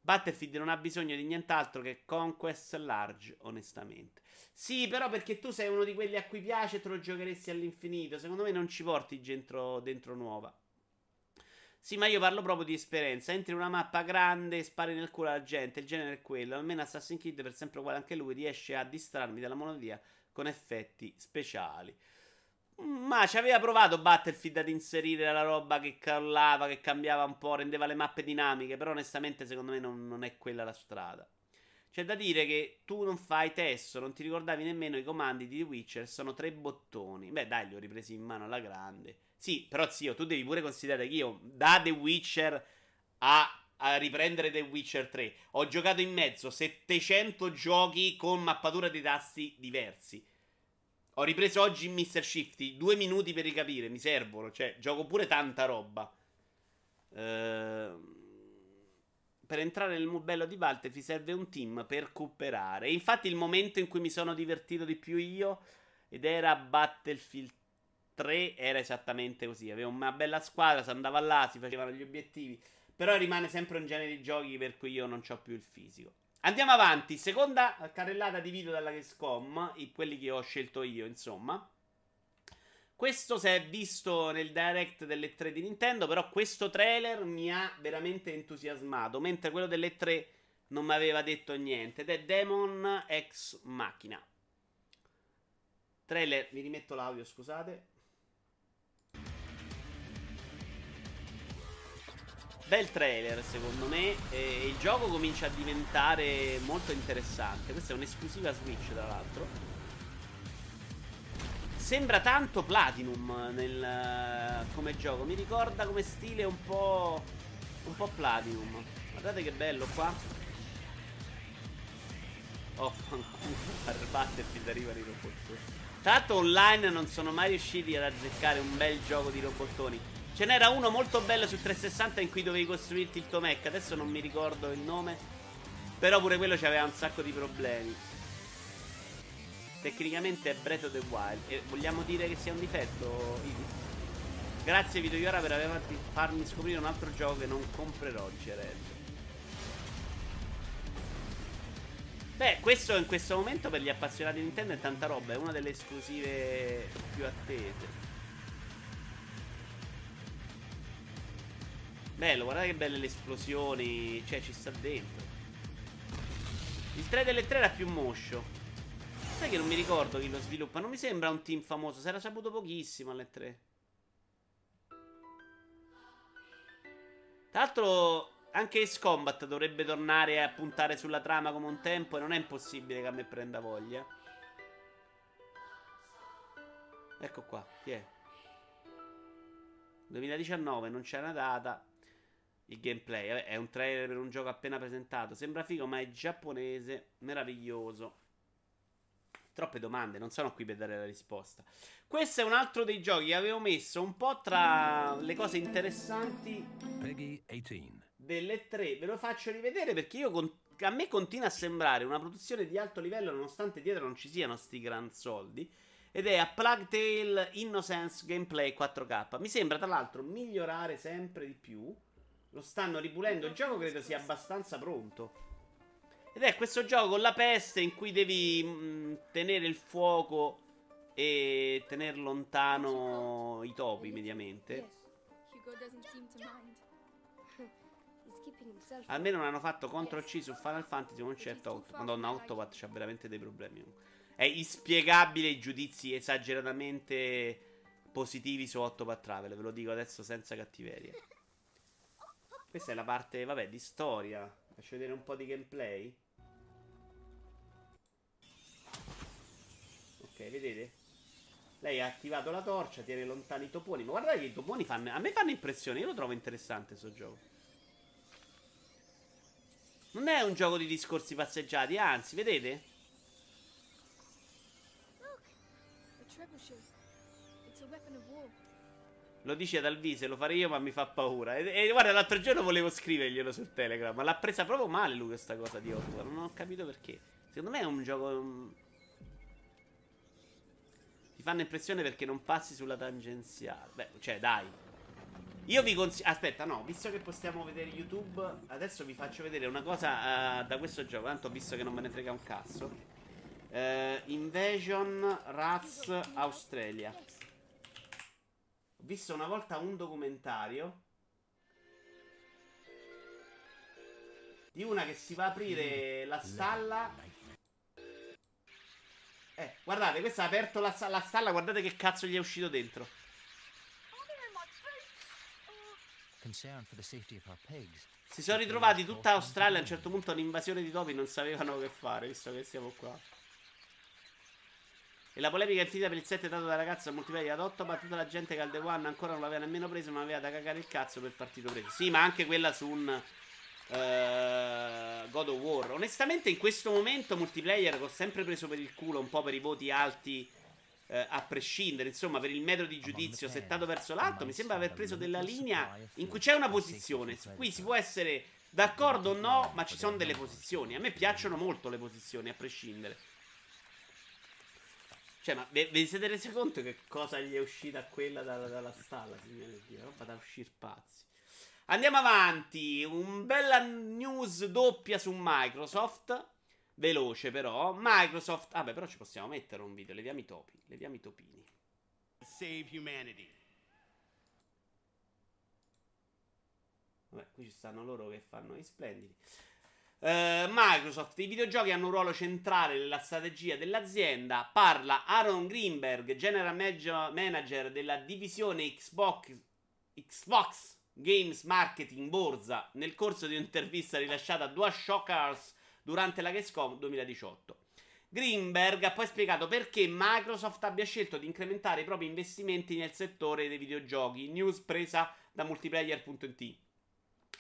Battlefield non ha bisogno di nient'altro che Conquest Large, onestamente. Sì, però perché tu sei uno di quelli a cui piace e te lo giocheresti all'infinito. Secondo me non ci porti dentro, dentro nuova. Sì, ma io parlo proprio di esperienza. Entri in una mappa grande e spari nel culo alla gente. Il genere è quello. Almeno Assassin's Creed, per sempre uguale anche lui, riesce a distrarmi dalla monodia con effetti speciali. Ma ci aveva provato Battlefield ad inserire la roba che crollava, che cambiava un po', rendeva le mappe dinamiche. Però onestamente, secondo me, non, non è quella la strada. C'è da dire che tu non fai testo, non ti ricordavi nemmeno i comandi di The Witcher, sono tre bottoni. Beh, dai, li ho ripresi in mano alla grande. Sì, però zio, tu devi pure considerare che io da The Witcher a, a riprendere The Witcher 3 ho giocato in mezzo 700 giochi con mappatura di tasti diversi. Ho ripreso oggi in Mr. Shifty, due minuti per ricapire, mi servono, cioè gioco pure tanta roba. Ehm per entrare nel bello di Valte ti serve un team per cooperare. Infatti il momento in cui mi sono divertito di più io, ed era Battlefield 3 era esattamente così. Aveva una bella squadra, si andava là, si facevano gli obiettivi. Però rimane sempre un genere di giochi per cui io non ho più il fisico. Andiamo avanti. Seconda carrellata di video dalla Gamescom, quelli che ho scelto io, insomma. Questo si è visto nel direct delle 3 di Nintendo, però questo trailer mi ha veramente entusiasmato, mentre quello delle 3 non mi aveva detto niente. Ed è Demon X Machina. Trailer, mi rimetto l'audio, scusate. Bel trailer secondo me e il gioco comincia a diventare molto interessante. Questa è un'esclusiva Switch tra l'altro. Sembra tanto Platinum nel, come gioco, mi ricorda come stile un po', un po' Platinum. Guardate che bello qua. Oh, fanculo, per Battlefield arrivano i robottoni. Tra l'altro online non sono mai riusciti ad azzeccare un bel gioco di robottoni. Ce n'era uno molto bello su 360 in cui dovevi costruirti il tuo mech. Adesso non mi ricordo il nome. Però pure quello aveva un sacco di problemi. Tecnicamente è Breath of the Wild. E vogliamo dire che sia un difetto, Ivi? Grazie Videoiora per farmi scoprire un altro gioco che non comprerò, Gerald. Beh, questo in questo momento per gli appassionati di Nintendo è tanta roba, è una delle esclusive più attese. Bello, guardate che belle le esplosioni. Cioè, ci sta dentro. Il 3 delle 3 era più moscio. Sai che non mi ricordo chi lo sviluppa. Non mi sembra un team famoso. Si era saputo pochissimo alle 3. Tra l'altro, anche Ace Combat dovrebbe tornare a puntare sulla trama come un tempo. E non è impossibile che a me prenda voglia. Ecco qua, chi è? 2019, non c'è una data. Il gameplay vabbè, è un trailer per un gioco appena presentato. Sembra figo, ma è giapponese. Meraviglioso. Troppe domande, non sono qui per dare la risposta. Questo è un altro dei giochi che avevo messo un po' tra le cose interessanti delle tre. Ve lo faccio rivedere perché io con... a me continua a sembrare una produzione di alto livello nonostante dietro non ci siano sti gran soldi. Ed è a Plug Tale Innocence Gameplay 4K. Mi sembra tra l'altro migliorare sempre di più. Lo stanno ripulendo. Il gioco credo sia abbastanza pronto. Ed è questo gioco con la peste in cui devi mh, mm, tenere il fuoco e tenere lontano i topi mediamente. Almeno non hanno fatto CTRL C su Final Fantasy non certo 8. Madonna, Octopath c'ha veramente dei problemi. È inspiegabile i giudizi esageratamente positivi su Octopath Travel, ve lo dico adesso senza cattiveria. Questa è la parte, vabbè, di storia. Faccio vedere un po' di gameplay. Ok, vedete? Lei ha attivato la torcia, tiene lontani i toponi. Ma guardate che i toponi fanno. A me fanno impressione. Io lo trovo interessante questo gioco. Non è un gioco di discorsi passeggiati, anzi, vedete? Lo dice dal viso, lo farei io, ma mi fa paura. E, e guarda, l'altro giorno volevo scriverglielo su Telegram. Ma l'ha presa proprio male lui questa cosa di 8. Non ho capito perché. Secondo me è un gioco. Um... Ti fanno impressione perché non passi sulla tangenziale. Beh, cioè, dai. Io vi consiglio. Aspetta, no, visto che possiamo vedere YouTube, adesso vi faccio vedere una cosa uh, da questo gioco. Tanto visto che non me ne frega un cazzo. Uh, Invasion Rats Australia visto una volta un documentario di una che si va a aprire la stalla. Eh, guardate, questa ha aperto la, la stalla, guardate che cazzo gli è uscito dentro. Si sono ritrovati tutta Australia a un certo punto un'invasione di topi, non sapevano che fare, visto che siamo qua. E la polemica è finita per il 7 dato da ragazzo al multiplayer ad 8, ma tutta la gente che al The One ancora non l'aveva nemmeno preso, ma aveva da cagare il cazzo per partito preso. Sì, ma anche quella su un uh, God of War. Onestamente in questo momento multiplayer ho sempre preso per il culo un po' per i voti alti uh, a prescindere, insomma, per il metro di giudizio settato verso l'alto, mi sembra aver preso della linea in cui c'è una posizione. Qui si può essere d'accordo o no, ma ci sono delle posizioni. A me piacciono molto le posizioni, a prescindere. Cioè, ma vi, vi siete resi conto che cosa gli è uscita quella dalla, dalla stalla, signore Dio? Roba da uscire pazzi. Andiamo avanti. Un bella news doppia su Microsoft. Veloce però. Microsoft. Vabbè, però ci possiamo mettere un video. Leviamo i topi. Leviamo i topini. Save humanity. Vabbè, qui ci stanno loro che fanno i splendidi. Uh, Microsoft, i videogiochi hanno un ruolo centrale nella strategia dell'azienda. Parla Aaron Greenberg, general manager della divisione Xbox, Xbox Games Marketing Borsa, nel corso di un'intervista rilasciata a DualShock Hours durante la Gamescom 2018. Greenberg ha poi spiegato perché Microsoft abbia scelto di incrementare i propri investimenti nel settore dei videogiochi. News presa da multiplayer.it.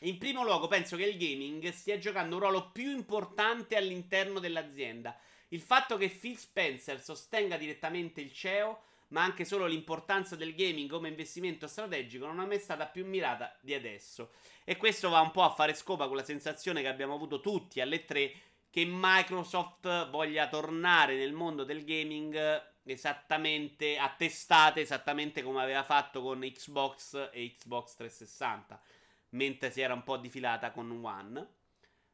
In primo luogo penso che il gaming stia giocando un ruolo più importante all'interno dell'azienda. Il fatto che Phil Spencer sostenga direttamente il CEO, ma anche solo l'importanza del gaming come investimento strategico, non è mai stata più mirata di adesso. E questo va un po' a fare scopa con la sensazione che abbiamo avuto tutti alle tre che Microsoft voglia tornare nel mondo del gaming esattamente a testate, esattamente come aveva fatto con Xbox e Xbox 360 mentre si era un po' difilata con One.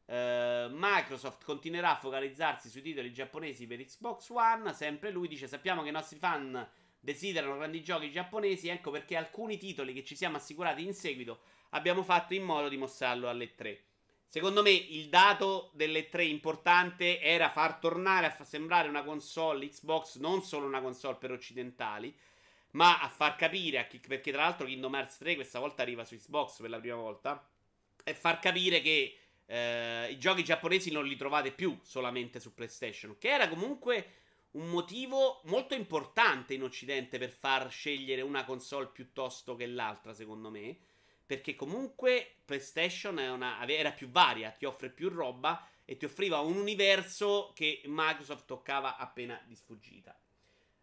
Uh, Microsoft continuerà a focalizzarsi sui titoli giapponesi per Xbox One. Sempre lui dice: Sappiamo che i nostri fan desiderano grandi giochi giapponesi. Ecco perché alcuni titoli che ci siamo assicurati in seguito abbiamo fatto in modo di mostrarlo alle 3. Secondo me il dato delle 3 importante era far tornare a sembrare una console Xbox non solo una console per occidentali, ma a far capire a chi, perché tra l'altro Kingdom Hearts 3 questa volta arriva su Xbox per la prima volta. e far capire che eh, i giochi giapponesi non li trovate più solamente su PlayStation, che era comunque un motivo molto importante in Occidente per far scegliere una console piuttosto che l'altra, secondo me. Perché comunque PlayStation una, era più varia, ti offre più roba e ti offriva un universo che Microsoft toccava appena di sfuggita.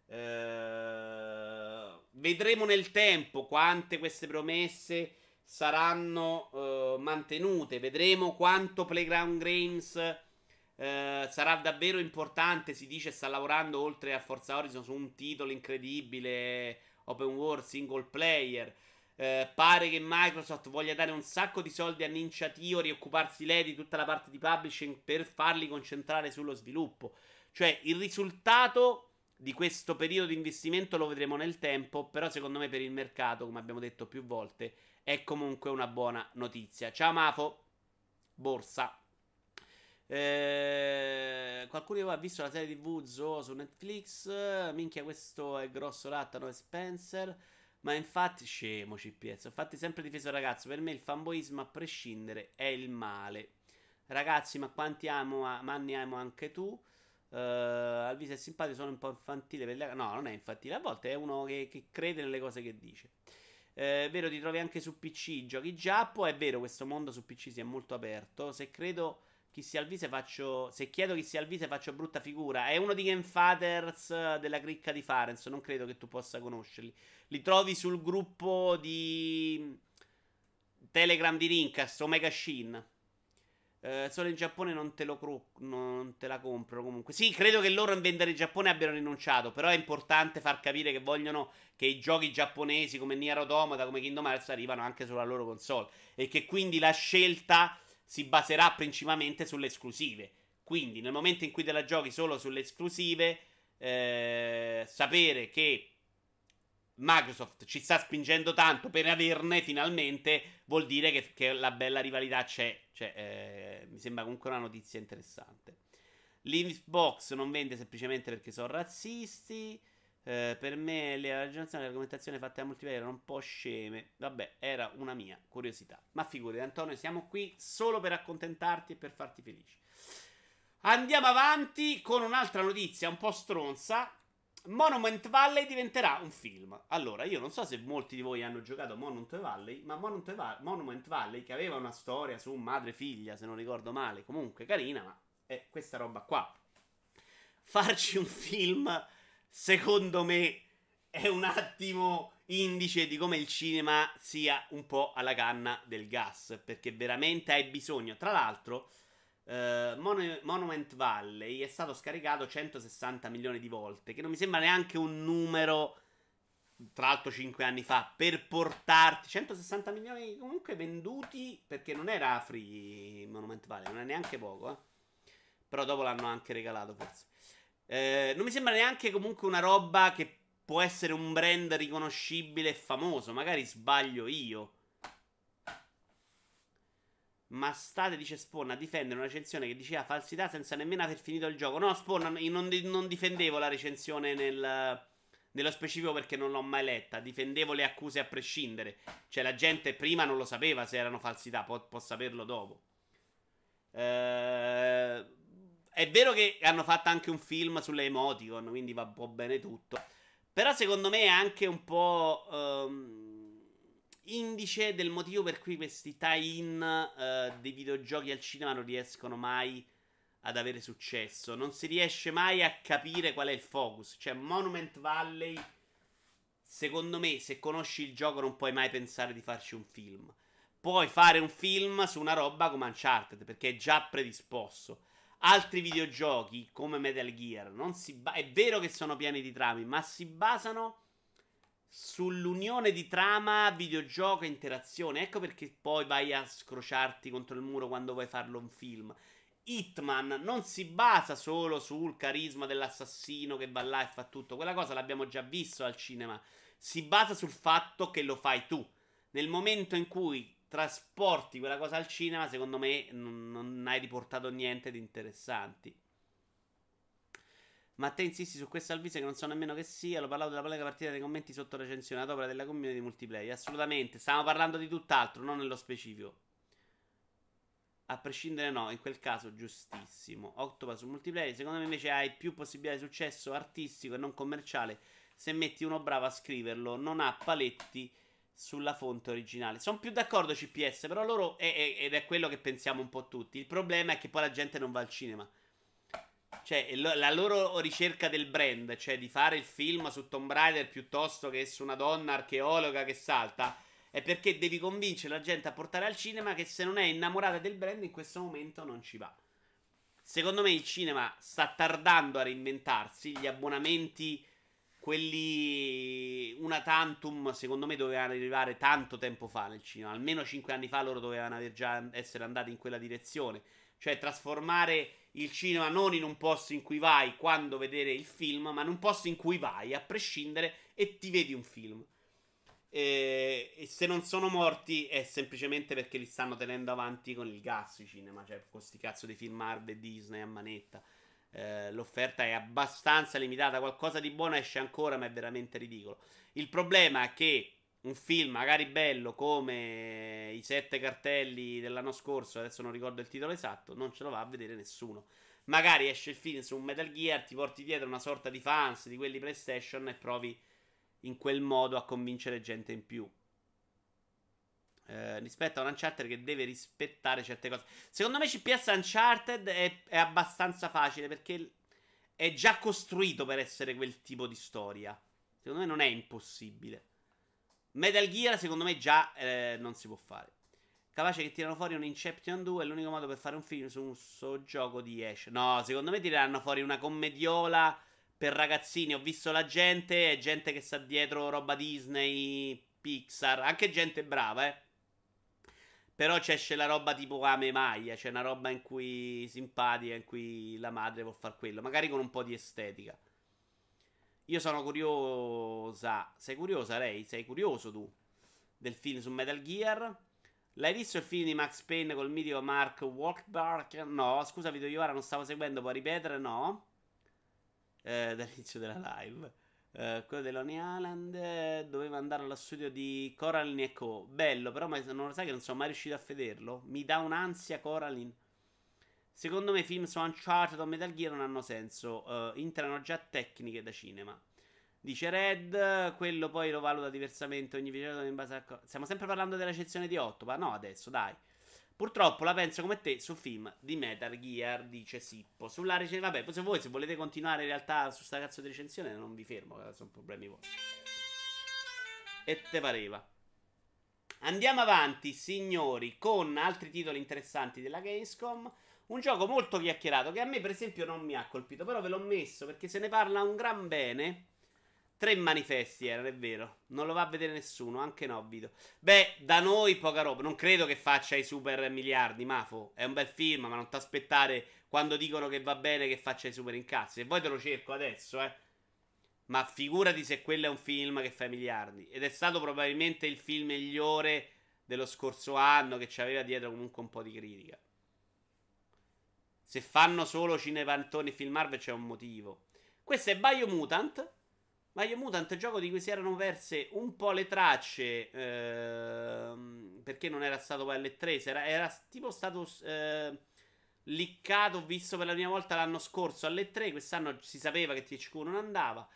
Uh, vedremo nel tempo quante queste promesse saranno uh, mantenute. Vedremo quanto Playground Games uh, sarà davvero importante. Si dice sta lavorando oltre a Forza Horizon su un titolo incredibile, open world, single player. pare che Microsoft voglia dare un sacco di soldi a Ninja Theory e occuparsi lei di tutta la parte di publishing per farli concentrare sullo sviluppo. Cioè, il risultato di questo periodo di investimento lo vedremo nel tempo, però secondo me per il mercato, come abbiamo detto più volte, è comunque una buona notizia. Ciao Mafo, borsa. Eh, qualcuno di voi ha visto la serie TV Zoo su Netflix? Minchia, questo è grosso lattano e Spencer. Ma infatti, scemo CPS. Infatti, sempre difeso ragazzo. Per me il fanboismo a prescindere è il male. Ragazzi, ma quanti amo, ma anni amo anche tu? Uh, Alvise è simpatico, sono un po' infantile. Per le... No, non è infantile. A volte è uno che, che crede nelle cose che dice. Uh, è vero, ti trovi anche su PC. Giochi Giappo. È vero, questo mondo su PC si è molto aperto. Se credo chi sia Alvise faccio. Se chiedo chi sia Alvise faccio brutta figura. È uno di Game Fathers della cricca di Farenz. Non credo che tu possa conoscerli. Li trovi sul gruppo di Telegram di Rincast, Omega Shin. Uh, solo in Giappone non te, cru- non te la comprano comunque. Sì, credo che loro in vendere in Giappone abbiano rinunciato. Però è importante far capire che vogliono che i giochi giapponesi come Nier Automata, come Kingdom Hearts arrivano anche sulla loro console. E che quindi la scelta si baserà principalmente sulle esclusive. Quindi nel momento in cui te la giochi solo sulle esclusive, eh, sapere che Microsoft ci sta spingendo tanto per averne finalmente, vuol dire che, che la bella rivalità c'è. Cioè, eh, mi sembra comunque una notizia interessante. L'Xbox non vende semplicemente perché sono razzisti. Eh, per me le le argomentazioni fatte da multiplayer erano un po' sceme. Vabbè, era una mia curiosità. Ma figurati, Antonio, siamo qui solo per accontentarti e per farti felici. Andiamo avanti con un'altra notizia un po' stronza Monument Valley diventerà un film. Allora, io non so se molti di voi hanno giocato Monument Valley, ma Monument, Va- Monument Valley, che aveva una storia su madre-figlia, se non ricordo male, comunque carina, ma è questa roba qua. Farci un film, secondo me, è un attimo indice di come il cinema sia un po' alla canna del gas, perché veramente hai bisogno. Tra l'altro Uh, Mon- Monument Valley è stato scaricato 160 milioni di volte, che non mi sembra neanche un numero, tra l'altro 5 anni fa, per portarti 160 milioni comunque venduti, perché non era free Monument Valley, non è neanche poco, eh. però dopo l'hanno anche regalato forse. Uh, non mi sembra neanche comunque una roba che può essere un brand riconoscibile e famoso, magari sbaglio io. Ma state, dice Spawn, a difendere una recensione che diceva falsità senza nemmeno aver finito il gioco. No, Spawn, io non, non difendevo la recensione nel, nello specifico perché non l'ho mai letta. Difendevo le accuse a prescindere. Cioè, la gente prima non lo sapeva se erano falsità, può, può saperlo dopo. Eh, è vero che hanno fatto anche un film sulle emoticon, quindi va un po' bene tutto. Però secondo me è anche un po'... Um, indice del motivo per cui questi tie-in uh, dei videogiochi al cinema non riescono mai ad avere successo. Non si riesce mai a capire qual è il focus. Cioè, Monument Valley, secondo me, se conosci il gioco non puoi mai pensare di farci un film. Puoi fare un film su una roba come Uncharted, perché è già predisposto. Altri videogiochi, come Metal Gear, ba- è vero che sono pieni di trami, ma si basano sull'unione di trama, videogioco e interazione. Ecco perché poi vai a scrociarti contro il muro quando vuoi farlo un film. Hitman non si basa solo sul carisma dell'assassino che va là e fa tutto. Quella cosa l'abbiamo già visto al cinema. Si basa sul fatto che lo fai tu. Nel momento in cui trasporti quella cosa al cinema, secondo me non, non hai riportato niente di interessanti. Ma te insisti su questa Alvise che non so nemmeno che sia. L'ho parlato della polemica partita dei commenti sotto recensione ad opera della community multiplayer. Assolutamente. Stiamo parlando di tutt'altro, non nello specifico. A prescindere, no, in quel caso giustissimo. Octopus multiplayer. Secondo me invece hai più possibilità di successo artistico e non commerciale se metti uno bravo a scriverlo. Non ha paletti sulla fonte originale. Sono più d'accordo CPS, però loro, è, è, ed è quello che pensiamo un po' tutti. Il problema è che poi la gente non va al cinema. Cioè, la loro ricerca del brand, cioè di fare il film su Tomb Raider piuttosto che su una donna archeologa che salta è perché devi convincere la gente a portare al cinema che se non è innamorata del brand in questo momento non ci va. Secondo me il cinema sta tardando a reinventarsi, gli abbonamenti, quelli una tantum, secondo me dovevano arrivare tanto tempo fa nel cinema, almeno 5 anni fa loro dovevano già essere andati in quella direzione, cioè trasformare il cinema non in un posto in cui vai quando vedere il film, ma in un posto in cui vai a prescindere e ti vedi un film. E, e, se non sono morti è semplicemente perché li stanno tenendo avanti con il gas i cinema, cioè con questi cazzo di film Marvel e Disney a manetta. Eh, l'offerta è abbastanza limitata, qualcosa di buono esce ancora, ma è veramente ridicolo. Il problema è che un film magari bello come i sette cartelli dell'anno scorso, adesso non ricordo il titolo esatto, non ce lo va a vedere nessuno. Magari esce il film su un Metal Gear, ti porti dietro una sorta di fans di quelli PlayStation e provi in quel modo a convincere gente in più. Eh, rispetto a un Uncharted che deve rispettare certe cose. Secondo me CPS Uncharted è, è abbastanza facile perché è già costruito per essere quel tipo di storia. Secondo me non è impossibile. Metal Gear, secondo me, già eh, non si può fare. Capace che tirano fuori un Inception 2 è l'unico modo per fare un film su un so gioco di Ash. No, secondo me tireranno fuori una commediola per ragazzini. Ho visto la gente, è gente che sta dietro roba Disney, Pixar, anche gente brava, eh. Però c'è la roba tipo Ame Maglia, c'è una roba in cui simpatica, in cui la madre può fare quello, magari con un po' di estetica. Io sono curiosa. Sei curiosa, lei? Sei curioso tu del film su Metal Gear? L'hai visto il film di Max Payne col mitico Mark Wahlberg? No, scusa, video io ora non stavo seguendo, puoi ripetere? No eh, dall'inizio della live. Eh, quello Lonely Island eh, doveva andare allo studio di Coraline e Co. Bello, però ma non lo sai che non sono mai riuscito a vederlo. Mi dà un'ansia Coraline. Secondo me i film su Uncharted o Metal Gear non hanno senso. Uh, entrano già tecniche da cinema. Dice Red, quello poi lo valuta diversamente ogni video in base a... Stiamo sempre parlando della sezione di 8, ma no adesso, dai. Purtroppo la penso come te sul film di Metal Gear, dice Sippo. Sulla recensione, vabbè, se voi se volete continuare in realtà su sta cazzo di recensione non vi fermo, eh, sono problemi vostri. E te pareva. Andiamo avanti, signori, con altri titoli interessanti della Gamescom. Un gioco molto chiacchierato che a me, per esempio, non mi ha colpito, però ve l'ho messo perché se ne parla un gran bene. Tre manifesti erano, è vero. Non lo va a vedere nessuno, anche Nobbido. Beh, da noi poca roba. Non credo che faccia i super miliardi, Mafo. È un bel film, ma non ti aspettare quando dicono che va bene che faccia i super incassi. E poi te lo cerco adesso, eh. Ma figurati se quello è un film che fa i miliardi. Ed è stato probabilmente il film migliore dello scorso anno che ci aveva dietro comunque un po' di critica. Se fanno solo cinepantoni film Marvel c'è un motivo. Questo è Biomutant Mario Mutant, gioco di cui si erano perse un po' le tracce ehm, perché non era stato poi alle 3, era, era tipo stato eh, liccato, visto per la prima volta l'anno scorso alle 3, quest'anno si sapeva che THQ non andava.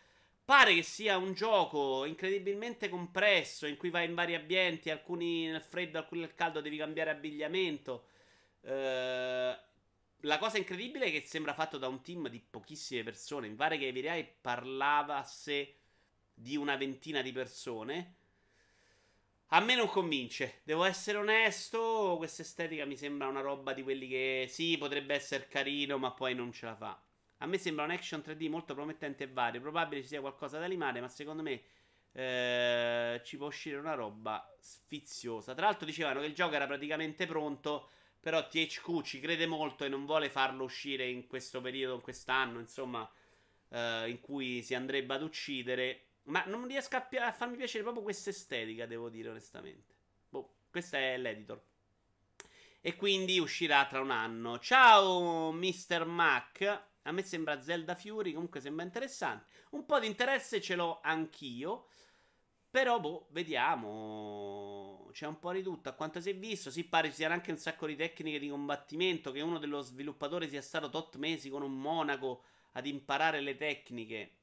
Pare che sia un gioco incredibilmente compresso in cui vai in vari ambienti, alcuni nel freddo, alcuni nel caldo, devi cambiare abbigliamento. Eh, la cosa incredibile è che sembra fatto da un team di pochissime persone. Mi pare che Virai parlasse di una ventina di persone. A me non convince, devo essere onesto. Questa estetica mi sembra una roba di quelli che sì, potrebbe essere carino, ma poi non ce la fa. A me sembra un action 3D molto promettente e vario. Probabile ci sia qualcosa da limare, ma secondo me eh, ci può uscire una roba sfiziosa. Tra l'altro, dicevano che il gioco era praticamente pronto. Però THQ ci crede molto e non vuole farlo uscire in questo periodo, in quest'anno, insomma, eh, in cui si andrebbe ad uccidere. Ma non riesco a, a farmi piacere proprio questa estetica, devo dire onestamente. Boh, questo è l'editor. E quindi uscirà tra un anno. Ciao, Mr. Mac. A me sembra Zelda Fury, comunque sembra interessante. Un po' di interesse ce l'ho anch'io. Però, boh, vediamo. c'è un po' di tutto. A quanto si è visto, si pare ci siano anche un sacco di tecniche di combattimento. Che uno dello sviluppatore sia stato tot mesi con un monaco ad imparare le tecniche.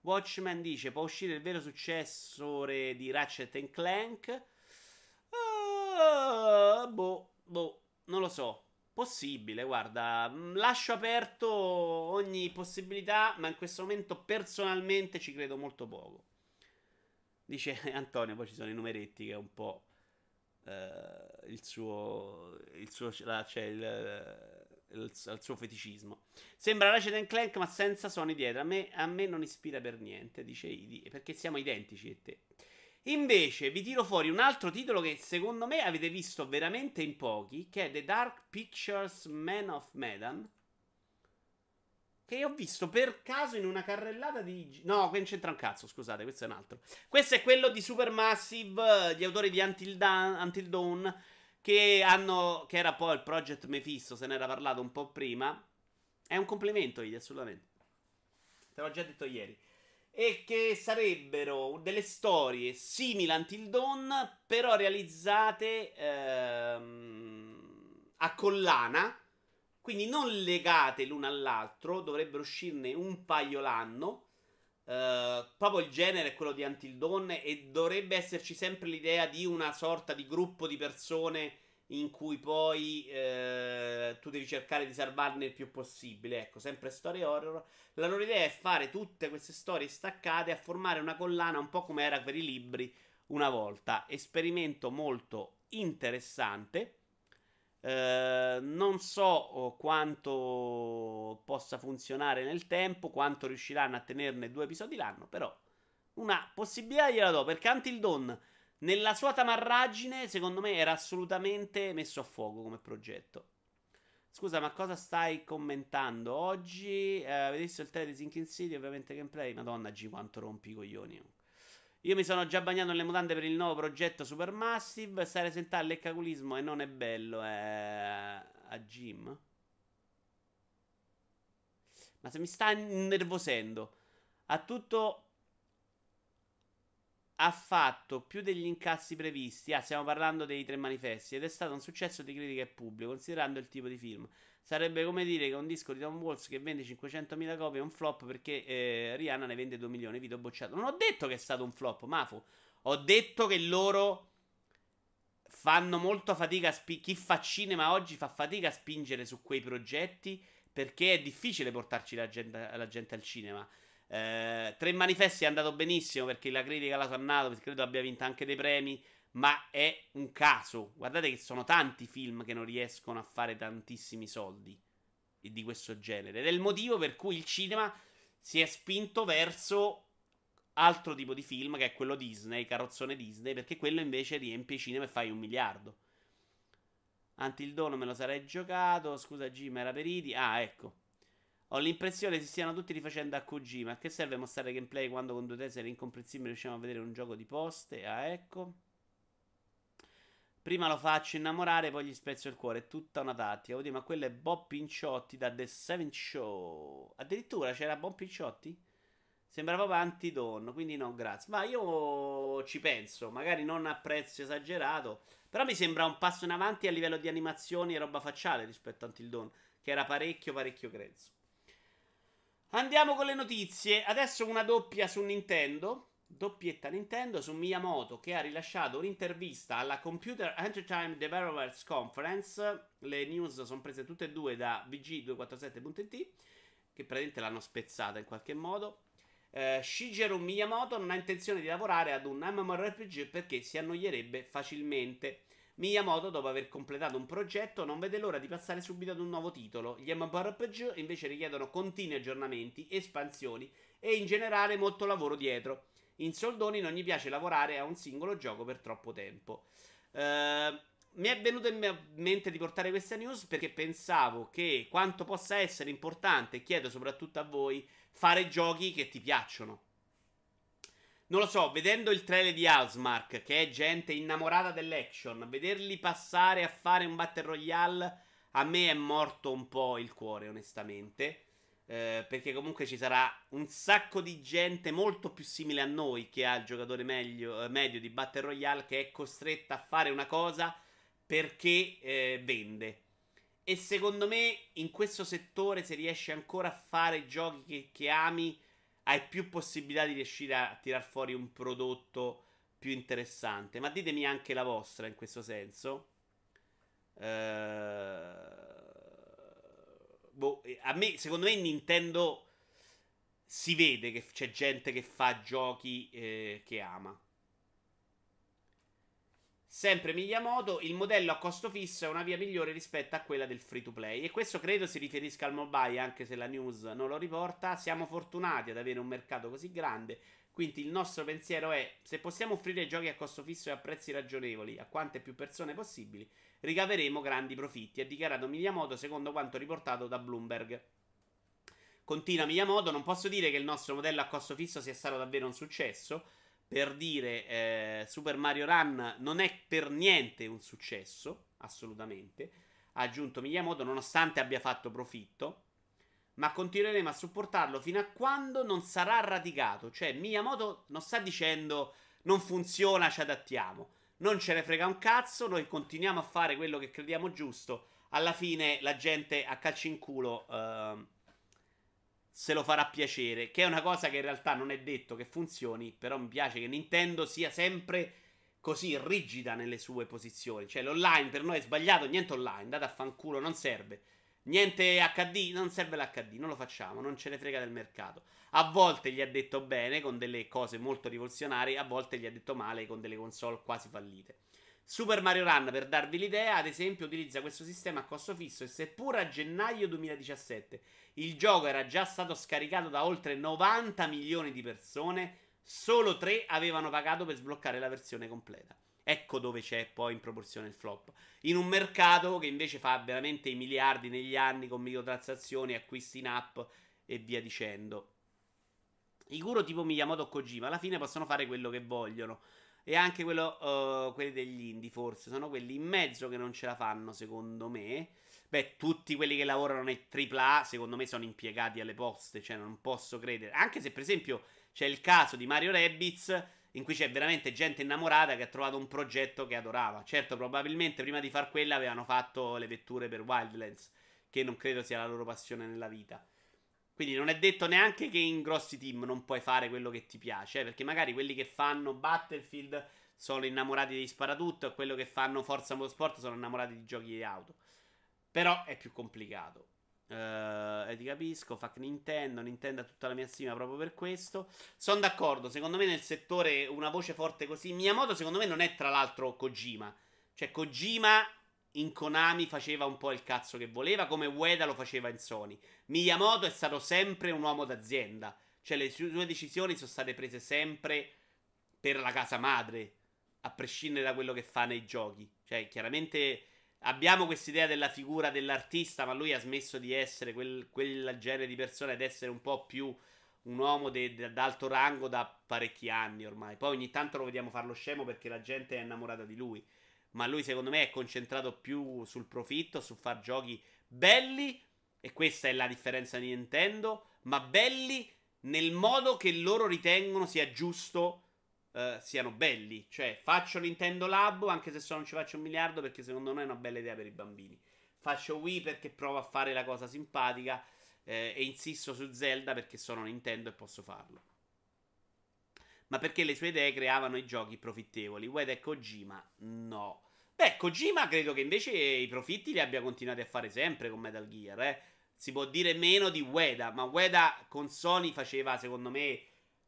Watchman dice: Può uscire il vero successore di Ratchet Clank? Uh, boh, boh, non lo so. Possibile, guarda, mm, lascio aperto ogni possibilità, ma in questo momento personalmente ci credo molto poco. Dice Antonio, poi ci sono i numeretti che è un po' eh, il suo, il suo, cioè il, il, il, suo feticismo. Sembra Ratchet Clank ma senza suoni dietro. A me, a me non ispira per niente, dice Idi, perché siamo identici e te. Invece vi tiro fuori un altro titolo che secondo me avete visto veramente in pochi, che è The Dark Pictures Man of Medan. Che ho visto per caso in una carrellata di... No, qui non c'entra un cazzo, scusate, questo è un altro. Questo è quello di Supermassive, gli autori di Until, Dawn, Until Dawn che hanno... che era poi il Project Mephisto, se ne era parlato un po' prima. È un complimento, Idi, assolutamente. Te l'ho già detto ieri e che sarebbero delle storie simili a Until Dawn, però realizzate ehm, a collana, quindi non legate l'una all'altro, dovrebbero uscirne un paio l'anno. Uh, proprio il genere è quello di Until Dawn e dovrebbe esserci sempre l'idea di una sorta di gruppo di persone in cui poi eh, tu devi cercare di salvarne il più possibile. Ecco, sempre storie horror. La loro idea è fare tutte queste storie staccate a formare una collana un po' come era per i libri una volta. Esperimento molto interessante. Eh, non so oh, quanto possa funzionare nel tempo, quanto riusciranno a tenerne due episodi l'anno, però una possibilità gliela do perché Until Dawn nella sua tamarragine, secondo me, era assolutamente messo a fuoco come progetto. Scusa, ma cosa stai commentando oggi? Eh, avete visto il trailer di Sinking City? Ovviamente gameplay. Madonna, G quanto rompi i coglioni. Io mi sono già bagnato nelle mutande per il nuovo progetto Supermassive. Stare sentato al leccaculismo e non è bello. È a Jim. Ma se mi sta innervosendo. Ha tutto ha fatto più degli incassi previsti. Ah, stiamo parlando dei tre manifesti. Ed è stato un successo di critica e pubblico, considerando il tipo di film. Sarebbe come dire che un disco di Tom Waltz che vende 500.000 copie è un flop perché eh, Rihanna ne vende 2 milioni. Video bocciato. Non ho detto che è stato un flop, Mafu. Ho detto che loro fanno molto fatica a spingere. Chi fa cinema oggi fa fatica a spingere su quei progetti perché è difficile portarci la gente, la gente al cinema. Eh, tre manifesti è andato benissimo perché la critica l'ha sannato, perché credo abbia vinto anche dei premi, ma è un caso. Guardate che sono tanti film che non riescono a fare tantissimi soldi di questo genere. Ed è il motivo per cui il cinema si è spinto verso altro tipo di film che è quello Disney, carrozzone Disney, perché quello invece riempie i cinema e fai un miliardo. Until Dawn me lo sarei giocato. Scusa, Jim, era per Idi. Ah, ecco. Ho l'impressione si stiano tutti rifacendo a Kojima. A che serve mostrare gameplay quando con due tesere incomprensibili riusciamo a vedere un gioco di poste? Ah, ecco. Prima lo faccio innamorare, poi gli spezzo il cuore. È tutta una tattica. Oddio, ma quello è Bob Pinciotti da The Seven Show. Addirittura c'era Bob Pinciotti? Sembra proprio anti-don, quindi no, grazie. Ma io ci penso, magari non a prezzo esagerato, però mi sembra un passo in avanti a livello di animazioni e roba facciale rispetto a Until che era parecchio, parecchio grezzo. Andiamo con le notizie. Adesso una doppia su Nintendo. Doppietta Nintendo su Miyamoto che ha rilasciato un'intervista alla Computer Entertainment Developers Conference. Le news sono prese tutte e due da VG247.it che praticamente l'hanno spezzata in qualche modo. Uh, Shigeru Miyamoto non ha intenzione di lavorare ad un MMORPG perché si annoierebbe facilmente. Miyamoto, dopo aver completato un progetto, non vede l'ora di passare subito ad un nuovo titolo. Gli MMORPG invece richiedono continui aggiornamenti, espansioni e in generale molto lavoro dietro. In soldoni non gli piace lavorare a un singolo gioco per troppo tempo. Uh, mi è venuto in mente di portare questa news perché pensavo che quanto possa essere importante, chiedo soprattutto a voi, fare giochi che ti piacciono. Non lo so, vedendo il trailer di Housemark, che è gente innamorata dell'action, vederli passare a fare un Battle Royale, a me è morto un po' il cuore, onestamente. Eh, perché comunque ci sarà un sacco di gente molto più simile a noi che ha il giocatore meglio, eh, medio di Battle Royale che è costretta a fare una cosa perché eh, vende. E secondo me in questo settore se riesci ancora a fare giochi che, che ami hai più possibilità di riuscire a tirar fuori un prodotto più interessante. Ma ditemi anche la vostra in questo senso. Ehm boh, a me, secondo me, Nintendo si vede che c'è gente che fa giochi eh, che ama. Sempre Miyamoto, il modello a costo fisso è una via migliore rispetto a quella del free to play. E questo credo si riferisca al mobile, anche se la news non lo riporta. Siamo fortunati ad avere un mercato così grande. Quindi il nostro pensiero è: se possiamo offrire giochi a costo fisso e a prezzi ragionevoli a quante più persone possibili, ricaveremo grandi profitti, ha dichiarato Miyamoto secondo quanto riportato da Bloomberg. Continua Miyamoto, non posso dire che il nostro modello a costo fisso sia stato davvero un successo. Per dire, eh, Super Mario Run non è per niente un successo, assolutamente. Ha aggiunto Miyamoto, nonostante abbia fatto profitto. Ma continueremo a supportarlo fino a quando non sarà radicato. Cioè, Miyamoto non sta dicendo non funziona, ci adattiamo non ce ne frega un cazzo, noi continuiamo a fare quello che crediamo giusto. Alla fine la gente a calci in culo uh, se lo farà piacere, che è una cosa che in realtà non è detto che funzioni, però mi piace che Nintendo sia sempre così rigida nelle sue posizioni. Cioè l'online per noi è sbagliato, niente online, andate a fanculo, non serve. Niente HD, non serve l'HD, non lo facciamo, non ce ne frega del mercato. A volte gli ha detto bene con delle cose molto rivoluzionarie, a volte gli ha detto male con delle console quasi fallite. Super Mario Run, per darvi l'idea, ad esempio, utilizza questo sistema a costo fisso e seppur a gennaio 2017 il gioco era già stato scaricato da oltre 90 milioni di persone, solo 3 avevano pagato per sbloccare la versione completa. Ecco dove c'è poi in proporzione il flop. In un mercato che invece fa veramente i miliardi negli anni con microtransazioni, acquisti in app e via dicendo. I guru tipo Miyamoto o Kojima alla fine possono fare quello che vogliono. E anche quello, uh, quelli degli indie, forse. Sono quelli in mezzo che non ce la fanno, secondo me. Beh, tutti quelli che lavorano nei AAA, secondo me, sono impiegati alle poste. Cioè, non posso credere. Anche se, per esempio, c'è il caso di Mario Rabbids, in cui c'è veramente gente innamorata che ha trovato un progetto che adorava. Certo, probabilmente prima di far quella avevano fatto le vetture per Wildlands, che non credo sia la loro passione nella vita. Quindi non è detto neanche che in grossi team non puoi fare quello che ti piace, eh, perché magari quelli che fanno Battlefield sono innamorati di sparatutto e quello che fanno Forza Motorsport sono innamorati di giochi di auto. Però è più complicato. Uh, ti capisco, fuck Nintendo, Nintendo ha tutta la mia stima proprio per questo. Sono d'accordo, secondo me nel settore una voce forte così. Miyamoto secondo me non è tra l'altro Kojima. Cioè Kojima in Konami faceva un po' il cazzo che voleva, come Ueda lo faceva in Sony. Miyamoto è stato sempre un uomo d'azienda, cioè le sue decisioni sono state prese sempre per la casa madre, a prescindere da quello che fa nei giochi. Cioè, chiaramente abbiamo quest'idea della figura dell'artista, ma lui ha smesso di essere quel, quel genere di persona ed essere un po' più un uomo d'alto rango da parecchi anni ormai. Poi ogni tanto lo vediamo farlo scemo perché la gente è innamorata di lui ma lui secondo me è concentrato più sul profitto, su far giochi belli, e questa è la differenza di Nintendo, ma belli nel modo che loro ritengono sia giusto uh, siano belli. Cioè, faccio Nintendo Lab, anche se so non ci faccio un miliardo, perché secondo me è una bella idea per i bambini. Faccio Wii perché provo a fare la cosa simpatica eh, e insisto su Zelda perché sono Nintendo e posso farlo. Ma perché le sue idee creavano i giochi profittevoli. Ueda e Kojima? No. Beh, Kojima credo che invece i profitti li abbia continuati a fare sempre con Metal Gear, eh. Si può dire meno di Ueda, ma Ueda con Sony faceva, secondo me,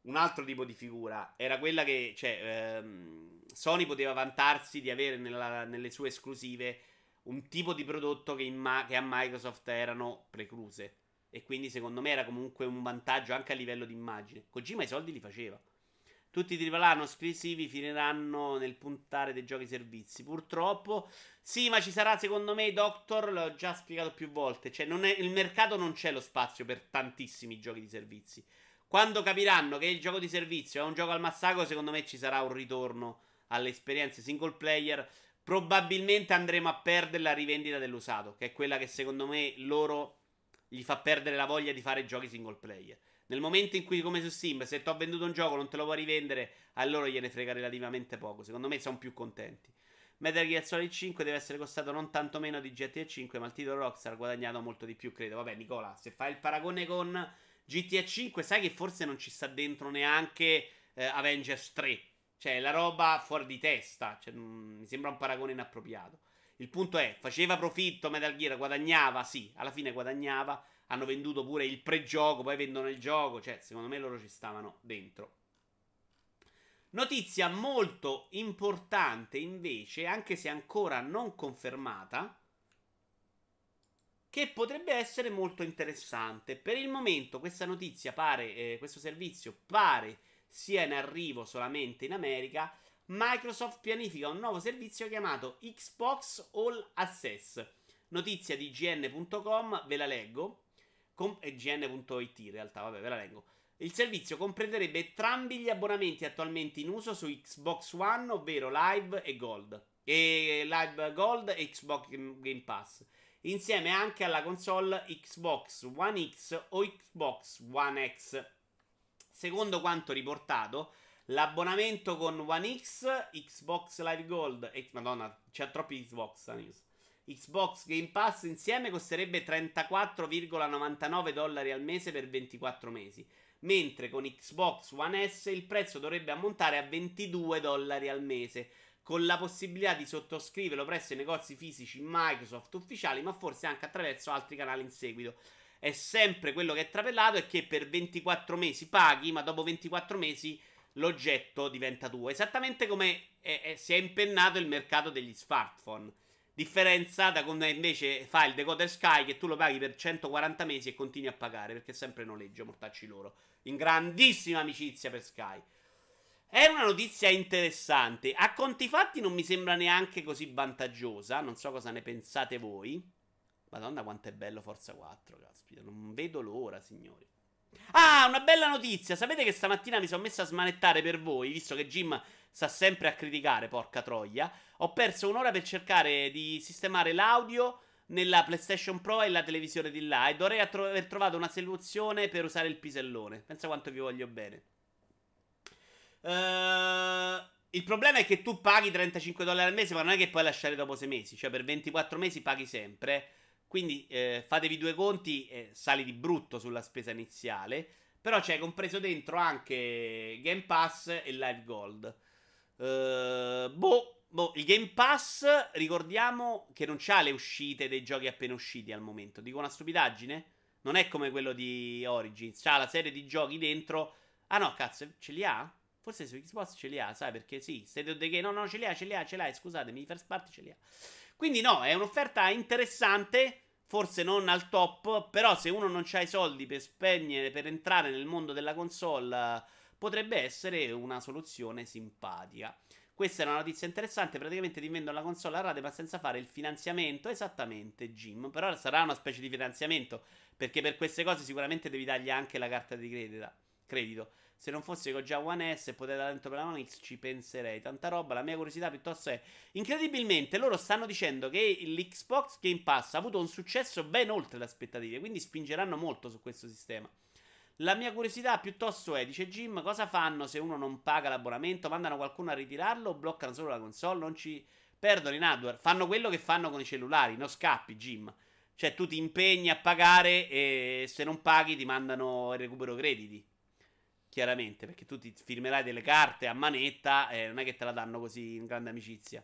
un altro tipo di figura. Era quella che, cioè, ehm, Sony poteva vantarsi di avere nella, nelle sue esclusive un tipo di prodotto che, ma- che a Microsoft erano precluse. E quindi, secondo me, era comunque un vantaggio anche a livello di immagine. Kojima i soldi li faceva. Tutti i AAA non esclusivi finiranno nel puntare dei giochi servizi. Purtroppo, sì, ma ci sarà secondo me Doctor. L'ho già spiegato più volte. Cioè, è, il mercato non c'è lo spazio per tantissimi giochi di servizi. Quando capiranno che il gioco di servizio è un gioco al massacro, secondo me ci sarà un ritorno alle esperienze single player. Probabilmente andremo a perdere la rivendita dell'usato, che è quella che secondo me loro gli fa perdere la voglia di fare giochi single player. Nel momento in cui, come su Steam, se ti ho venduto un gioco non te lo vuoi rivendere, a loro gliene frega relativamente poco. Secondo me sono più contenti. Metal Gear Solid 5 deve essere costato non tanto meno di GTA 5, ma il titolo Rockstar ha guadagnato molto di più, credo. Vabbè, Nicola, se fai il paragone con GTA 5, sai che forse non ci sta dentro neanche eh, Avengers 3. Cioè, la roba fuori di testa. Cioè, mh, mi sembra un paragone inappropriato. Il punto è, faceva profitto Metal Gear, guadagnava, sì, alla fine guadagnava. Hanno venduto pure il pre-gioco, poi vendono il gioco. Cioè, secondo me loro ci stavano dentro. Notizia molto importante invece, anche se ancora non confermata, che potrebbe essere molto interessante. Per il momento questa notizia pare, eh, questo servizio pare sia in arrivo solamente in America. Microsoft pianifica un nuovo servizio chiamato Xbox All Access. Notizia di gn.com, ve la leggo. Com- e gn.it in realtà, vabbè, ve la leggo. Il servizio comprenderebbe entrambi gli abbonamenti attualmente in uso su Xbox One, ovvero Live e Gold. E Live Gold e Xbox Game Pass. Insieme anche alla console Xbox One X o Xbox One X. Secondo quanto riportato, l'abbonamento con One X, Xbox Live Gold e Madonna, c'è troppi Xbox news. Xbox Game Pass insieme costerebbe 34,99 dollari al mese per 24 mesi mentre con Xbox One S il prezzo dovrebbe ammontare a 22 dollari al mese, con la possibilità di sottoscriverlo presso i negozi fisici Microsoft ufficiali, ma forse anche attraverso altri canali in seguito. È sempre quello che è trapellato è che per 24 mesi paghi, ma dopo 24 mesi l'oggetto diventa tuo. Esattamente come è, è, si è impennato il mercato degli smartphone. Differenza da come invece fa il decoder Sky che tu lo paghi per 140 mesi e continui a pagare perché è sempre noleggio, mortacci loro. In grandissima amicizia per Sky. È una notizia interessante. A conti fatti non mi sembra neanche così vantaggiosa. Non so cosa ne pensate voi. Madonna, quanto è bello Forza 4, caspita. Non vedo l'ora, signori. Ah, una bella notizia. Sapete che stamattina mi sono messo a smanettare per voi, visto che Jim sta sempre a criticare, porca troia. Ho perso un'ora per cercare di sistemare l'audio nella PlayStation Pro e la televisione di là e dovrei aver trovato una soluzione per usare il pisellone. Pensa quanto vi voglio bene. Uh, il problema è che tu paghi 35 dollari al mese, ma non è che puoi lasciare dopo 6 mesi. Cioè, per 24 mesi paghi sempre. Quindi eh, fatevi due conti e sali di brutto sulla spesa iniziale. Però c'è compreso dentro anche Game Pass e Live Gold. Uh, boh, boh, il Game Pass, ricordiamo che non c'ha le uscite dei giochi appena usciti al momento. Dico una stupidaggine? Non è come quello di Origins. C'ha la serie di giochi dentro. Ah no, cazzo, ce li ha? Forse su Xbox ce li ha, sai perché sì. State of the Game. No, no, ce li ha, ce li ha, ce l'hai. Scusatemi, first party ce li ha. Quindi no, è un'offerta interessante. Forse non al top. Però se uno non ha i soldi per spegnere, per entrare nel mondo della console potrebbe essere una soluzione simpatica. Questa è una notizia interessante. Praticamente ti vendono la console a rate ma senza fare il finanziamento. Esattamente, Jim. Però sarà una specie di finanziamento. Perché per queste cose sicuramente devi dargli anche la carta di credito. credito. Se non fosse con già One S e potete dentro per la One X, ci penserei. Tanta roba. La mia curiosità piuttosto è. Incredibilmente, loro stanno dicendo che l'Xbox Game Pass ha avuto un successo ben oltre le aspettative. Quindi spingeranno molto su questo sistema. La mia curiosità piuttosto è, dice Jim, cosa fanno se uno non paga l'abbonamento? Mandano qualcuno a ritirarlo o bloccano solo la console? Non ci perdono in hardware. Fanno quello che fanno con i cellulari, non scappi, Jim. Cioè tu ti impegni a pagare e se non paghi ti mandano il recupero crediti. Chiaramente, perché tu ti firmerai delle carte a manetta e non è che te la danno così in grande amicizia.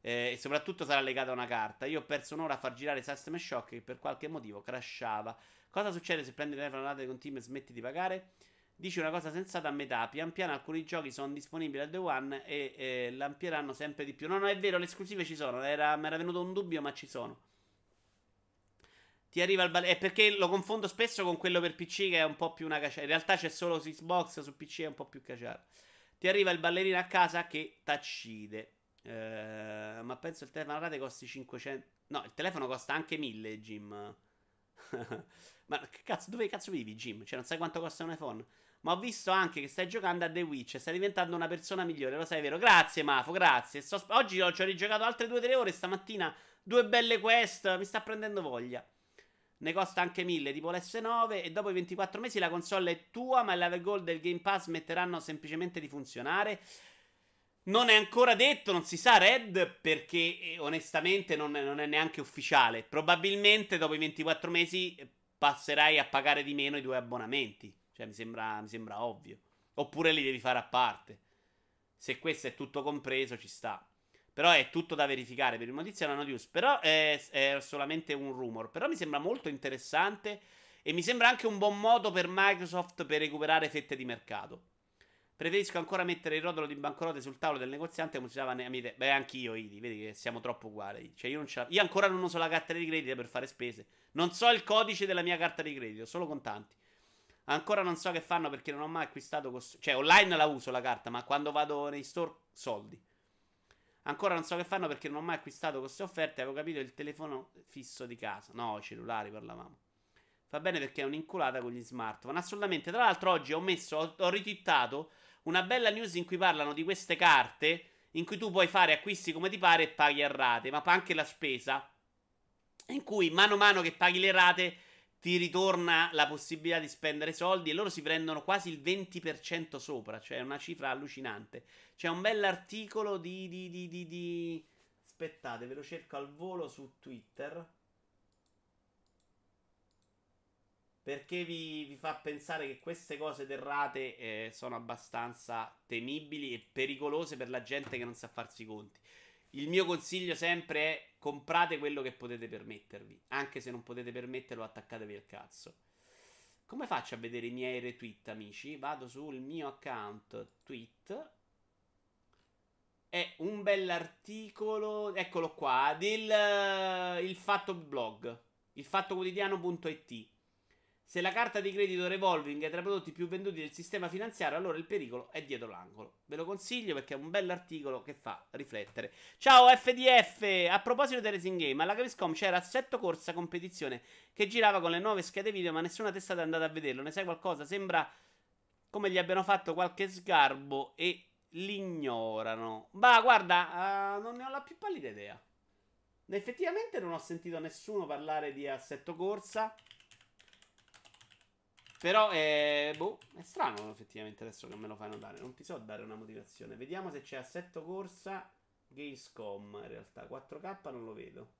Eh, e soprattutto sarà legata a una carta. Io ho perso un'ora a far girare System Shock che per qualche motivo crashava. Cosa succede se prendi il telefono con Team e smetti di pagare? Dici una cosa sensata a metà. Pian piano alcuni giochi sono disponibili al day one e eh, l'ampieranno sempre di più. No, no, è vero, le esclusive ci sono. Mi era venuto un dubbio, ma ci sono. Ti arriva il ballerino. È perché lo confondo spesso con quello per PC che è un po' più una cacciata. In realtà c'è solo Xbox, su PC è un po' più cacciata. Ti arriva il ballerino a casa che t'accide. Eh, ma penso il telefono a rate costi 500. No, il telefono costa anche 1000, Jim. Ma che cazzo, dove cazzo vivi, Jim? Cioè, non sai quanto costa un iPhone? Ma ho visto anche che stai giocando a The Witch stai diventando una persona migliore, lo sai, vero? Grazie, Mafo, grazie. Sto... Oggi ci ho rigiocato altre 2-3 ore stamattina. Due belle quest, mi sta prendendo voglia. Ne costa anche 1000, tipo l'S9. E dopo i 24 mesi la console è tua, ma il Level Gold del Game Pass smetteranno semplicemente di funzionare. Non è ancora detto, non si sa Red, perché eh, onestamente non è, non è neanche ufficiale. Probabilmente dopo i 24 mesi eh, passerai a pagare di meno i due abbonamenti. Cioè, mi sembra, mi sembra ovvio. Oppure li devi fare a parte. Se questo è tutto compreso, ci sta. Però è tutto da verificare per il notizia è una news. Però è, è, solamente un rumor. Però mi sembra molto interessante. E mi sembra anche un buon modo per Microsoft per recuperare fette di mercato. Preferisco ancora mettere il rotolo di banconote sul tavolo del negoziante come si usava nei miei Beh, anch'io, Idi. Vedi che siamo troppo uguali. Cioè, io, io ancora non uso la carta di credito per fare spese. Non so il codice della mia carta di credito, solo contanti. Ancora non so che fanno perché non ho mai acquistato. Cost- cioè, online la uso la carta, ma quando vado nei store, soldi. Ancora non so che fanno perché non ho mai acquistato queste offerte. Avevo capito il telefono fisso di casa. No, cellulari parlavamo. Fa bene perché è un'inculata con gli smartphone. Assolutamente. Tra l'altro, oggi ho messo, ho, ho ritittato una bella news in cui parlano di queste carte. In cui tu puoi fare acquisti come ti pare e paghi a rate, ma anche la spesa. In cui mano a mano che paghi le rate ti ritorna la possibilità di spendere soldi e loro si prendono quasi il 20% sopra, cioè è una cifra allucinante. C'è un bell'articolo di, di, di, di, di... Aspettate, ve lo cerco al volo su Twitter. Perché vi, vi fa pensare che queste cose errate eh, sono abbastanza temibili e pericolose per la gente che non sa farsi i conti. Il mio consiglio sempre è comprate quello che potete permettervi. Anche se non potete permetterlo, attaccatevi al cazzo. Come faccio a vedere i miei retweet, amici? Vado sul mio account tweet. È un bell'articolo, eccolo qua, del il fatto blog, il fatto quotidiano.it. Se la carta di credito revolving è tra i prodotti più venduti del sistema finanziario, allora il pericolo è dietro l'angolo. Ve lo consiglio perché è un bell'articolo che fa riflettere. Ciao FDF! A proposito del Racing Game, alla Capescom c'era Assetto Corsa competizione che girava con le nuove schede video, ma nessuna testata è andata a vederlo. Ne sai qualcosa? Sembra come gli abbiano fatto qualche sgarbo e l'ignorano. Ma guarda, uh, non ne ho la più pallida idea. Effettivamente non ho sentito nessuno parlare di Assetto Corsa. Però è, boh, è strano effettivamente adesso che me lo fai notare. Non ti so dare una motivazione. Vediamo se c'è assetto corsa. Gamescom in realtà 4K non lo vedo.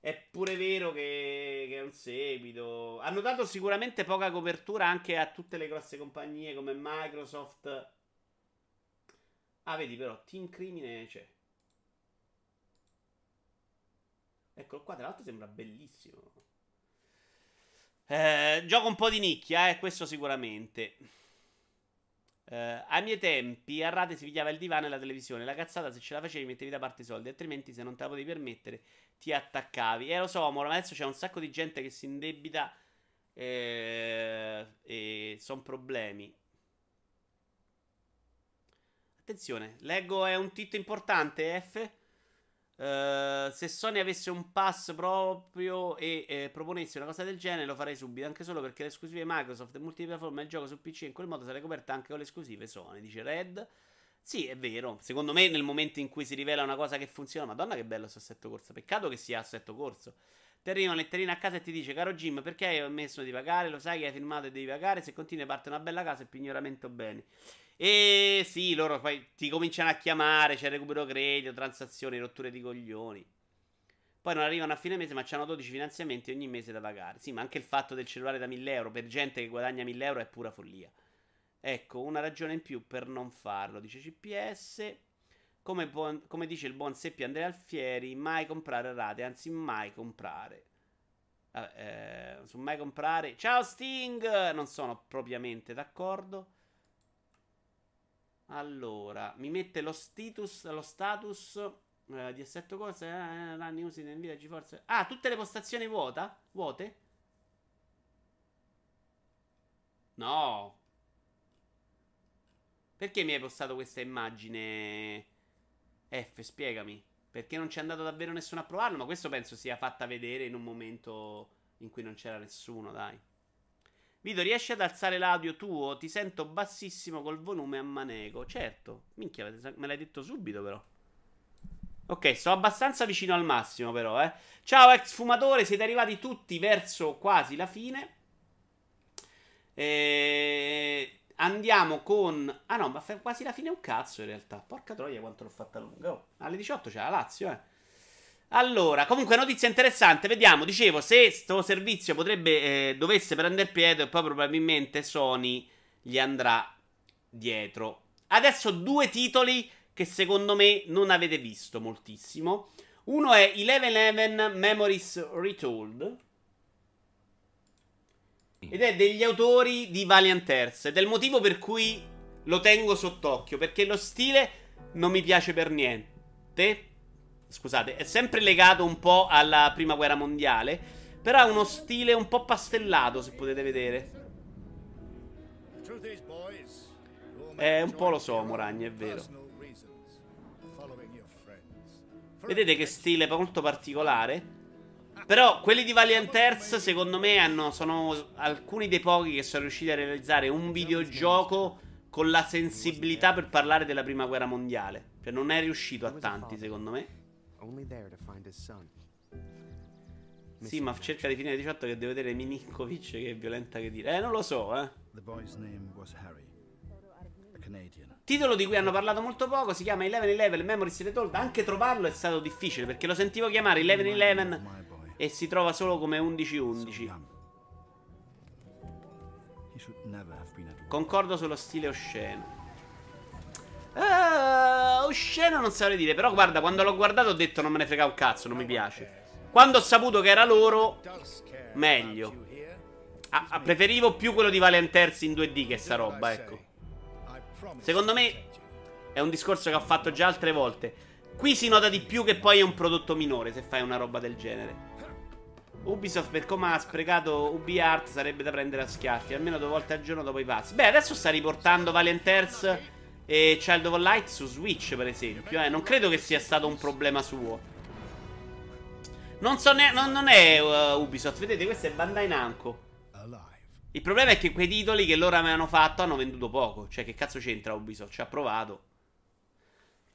È pure vero che, che, è un seguito. Hanno dato sicuramente poca copertura anche a tutte le grosse compagnie come Microsoft. Ah, vedi però, Team Crimine c'è. Eccolo qua, tra l'altro sembra bellissimo. Eh, gioco un po' di nicchia, eh, questo sicuramente. Eh, ai miei tempi a rate si pigliava il divano e la televisione. La cazzata, se ce la facevi, mettevi da parte i soldi, altrimenti, se non te la potevi permettere, ti attaccavi. E lo so, ma adesso c'è un sacco di gente che si indebita eh, e sono problemi. Attenzione, leggo è un titolo importante, F. Uh, se Sony avesse un pass proprio e eh, proponesse una cosa del genere, lo farei subito. Anche solo perché le esclusive Microsoft e multipiattaforma il gioco su PC in quel modo sarei coperta anche con le esclusive Sony. Dice Red. Sì, è vero. Secondo me, nel momento in cui si rivela una cosa che funziona, Madonna, che bello questo assetto corso. Peccato che sia assetto corso. Ti arriva una letterina a casa e ti dice: Caro Jim, perché hai ammesso di pagare? Lo sai che hai firmato e devi pagare. Se continui, parte una bella casa e pignoramento bene. E sì, loro poi ti cominciano a chiamare, c'è recupero credito, transazioni, rotture di coglioni. Poi non arrivano a fine mese, ma hanno 12 finanziamenti ogni mese da pagare. Sì, ma anche il fatto del cellulare da 1000 euro per gente che guadagna 1000 euro è pura follia. Ecco, una ragione in più per non farlo, dice CPS. Come, buon, come dice il buon Seppi Andrea Alfieri, mai comprare rate, anzi mai comprare. Eh, su mai comprare. Ciao Sting! Non sono propriamente d'accordo. Allora, mi mette lo status, lo status eh, di assetto cose, eh, running using Nvidia GeForce. Ah, tutte le postazioni vuota? Vuote? No. Perché mi hai postato questa immagine F, spiegami. Perché non c'è andato davvero nessuno a provarlo, ma questo penso sia fatta vedere in un momento in cui non c'era nessuno, dai. Vito, riesci ad alzare l'audio tuo? Ti sento bassissimo col volume a maneco. Certo, minchia, me l'hai detto subito però. Ok, sto abbastanza vicino al massimo, però, eh. Ciao, ex fumatore, siete arrivati tutti verso quasi la fine. E... Andiamo con. Ah no, ma quasi la fine un cazzo in realtà. Porca troia, quanto l'ho fatta lunga. Oh, alle 18 c'è la Lazio, eh. Allora, comunque notizia interessante, vediamo, dicevo, se sto servizio potrebbe, eh, dovesse prendere piede, poi probabilmente Sony gli andrà dietro. Adesso due titoli che secondo me non avete visto moltissimo. Uno è 1111 Memories Retold. Ed è degli autori di Valiant Earth. Ed è il motivo per cui lo tengo sott'occhio. Perché lo stile non mi piace per niente scusate, è sempre legato un po' alla prima guerra mondiale, però ha uno stile un po' pastellato, se potete vedere. Eh, un po' lo so, Moragni, è vero. Vedete che stile molto particolare? Però quelli di Valiant Earth, secondo me, hanno, sono alcuni dei pochi che sono riusciti a realizzare un videogioco con la sensibilità per parlare della prima guerra mondiale. Cioè, non è riuscito a tanti, secondo me. Only there to find his son. Sì, ma cerca di finire 18 che devo vedere Milinkovic che è violenta che dire. Eh, non lo so, eh. Titolo di cui hanno parlato molto poco, si chiama 1111 Memories Retold. Anche trovarlo è stato difficile perché lo sentivo chiamare 1111 e si trova solo come 1111. Concordo sullo stile osceno. Uh, osceno non saprei dire. Però guarda, quando l'ho guardato ho detto non me ne frega un cazzo, non mi piace. Quando ho saputo che era loro, meglio. Ah, ah, preferivo più quello di Valenters in 2D che sta roba, ecco. Secondo me è un discorso che ho fatto già altre volte. Qui si nota di più che poi è un prodotto minore se fai una roba del genere. Ubisoft per come ha sprecato UbiArt sarebbe da prendere a schiaffi, almeno due volte al giorno dopo i passi. Beh, adesso sta riportando Valenters e Child of Light su Switch, per esempio. Eh. Non credo che sia stato un problema suo. Non so ne- non, non è uh, Ubisoft, vedete, questo è Bandai Namco. Il problema è che quei titoli che loro avevano fatto hanno venduto poco. Cioè, che cazzo c'entra Ubisoft? Ci ha provato.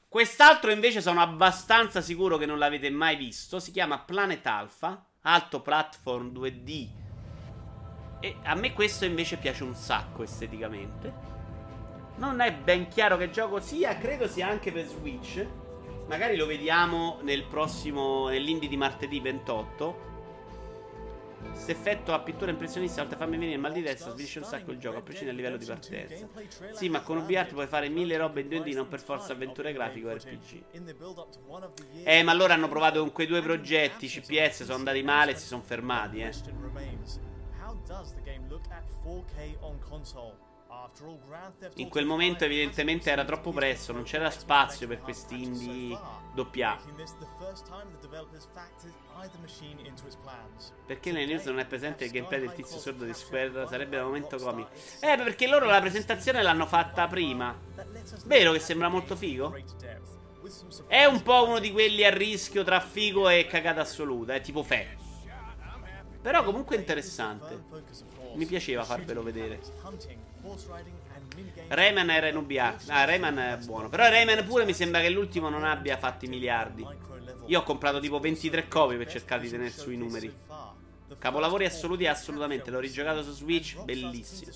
Quest'altro invece sono abbastanza sicuro che non l'avete mai visto. Si chiama Planet Alpha, alto platform 2D. E a me questo invece piace un sacco esteticamente. Non è ben chiaro che gioco sia, credo sia anche per Switch. Magari lo vediamo nel prossimo. nell'indie di martedì 28. Questo effetto a pittura impressionista, a farmi venire il mal di testa, svilisce un sacco il gioco, a prescindere dal livello di partenza. Sì, ma con UbiArt puoi fare mille robe in 2D, non per forza avventure grafiche o RPG. Eh, ma allora hanno provato con quei due progetti, CPS, sono andati male e si sono fermati, eh. In quel momento evidentemente era troppo presto, non c'era spazio per questi indie doppia. Perché nelle news non è presente il gameplay del tizio sordo di Square? Sarebbe da momento comico. Eh, perché loro la presentazione l'hanno fatta prima. Vero che sembra molto figo? È un po' uno di quelli a rischio tra figo e cagata assoluta, è tipo Fe. Però comunque interessante. Mi piaceva farvelo vedere. Rayman era in UBA. Ah, Rayman è buono. Però Rayman pure mi sembra che l'ultimo non abbia fatto i miliardi. Io ho comprato tipo 23 copie per cercare di tenere sui numeri. Capolavori assoluti assolutamente. L'ho rigiocato su Switch, bellissimo.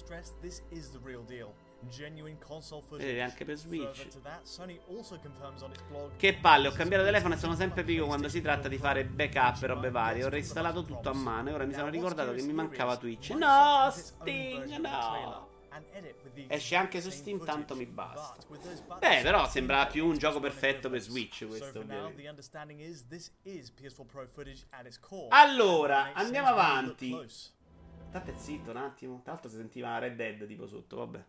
Vedete anche per Switch. Che palle, ho cambiato telefono e sono sempre pico quando si tratta di fare backup e robe varie. Ho reinstallato tutto a mano e ora mi sono ricordato che mi mancava Twitch. No, Sting, no. Esce anche su Steam, tanto mi basta. Beh, però sembra più un gioco perfetto per Switch questo. Allora, andiamo avanti. State zitto un attimo. Tra l'altro si sentiva Red Dead tipo sotto, vabbè.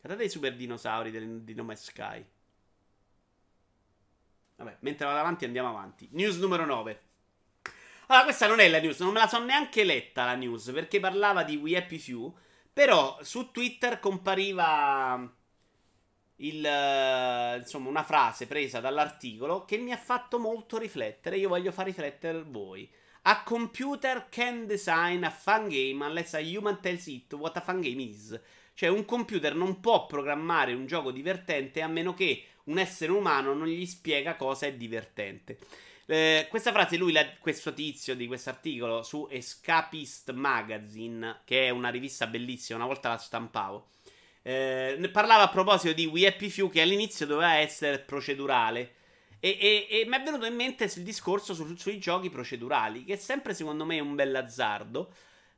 Guardate i super dinosauri del, di nome Sky. Vabbè, mentre vado avanti andiamo avanti. News numero 9. Allora, questa non è la news, non me la sono neanche letta la news, perché parlava di We Happy Few. Però su Twitter compariva il, uh, insomma, una frase presa dall'articolo che mi ha fatto molto riflettere. Io voglio far riflettere voi. A computer can design a fun game unless a human tells it what a fun game is. Cioè, un computer non può programmare un gioco divertente a meno che un essere umano non gli spiega cosa è divertente. Eh, questa frase lui, la, questo tizio di questo articolo su Escapist Magazine, che è una rivista bellissima, una volta la stampavo. Eh, parlava a proposito di We Happy Few che all'inizio doveva essere procedurale. E, e, e mi è venuto in mente il discorso su, sui giochi procedurali, che è sempre secondo me un bel azzardo.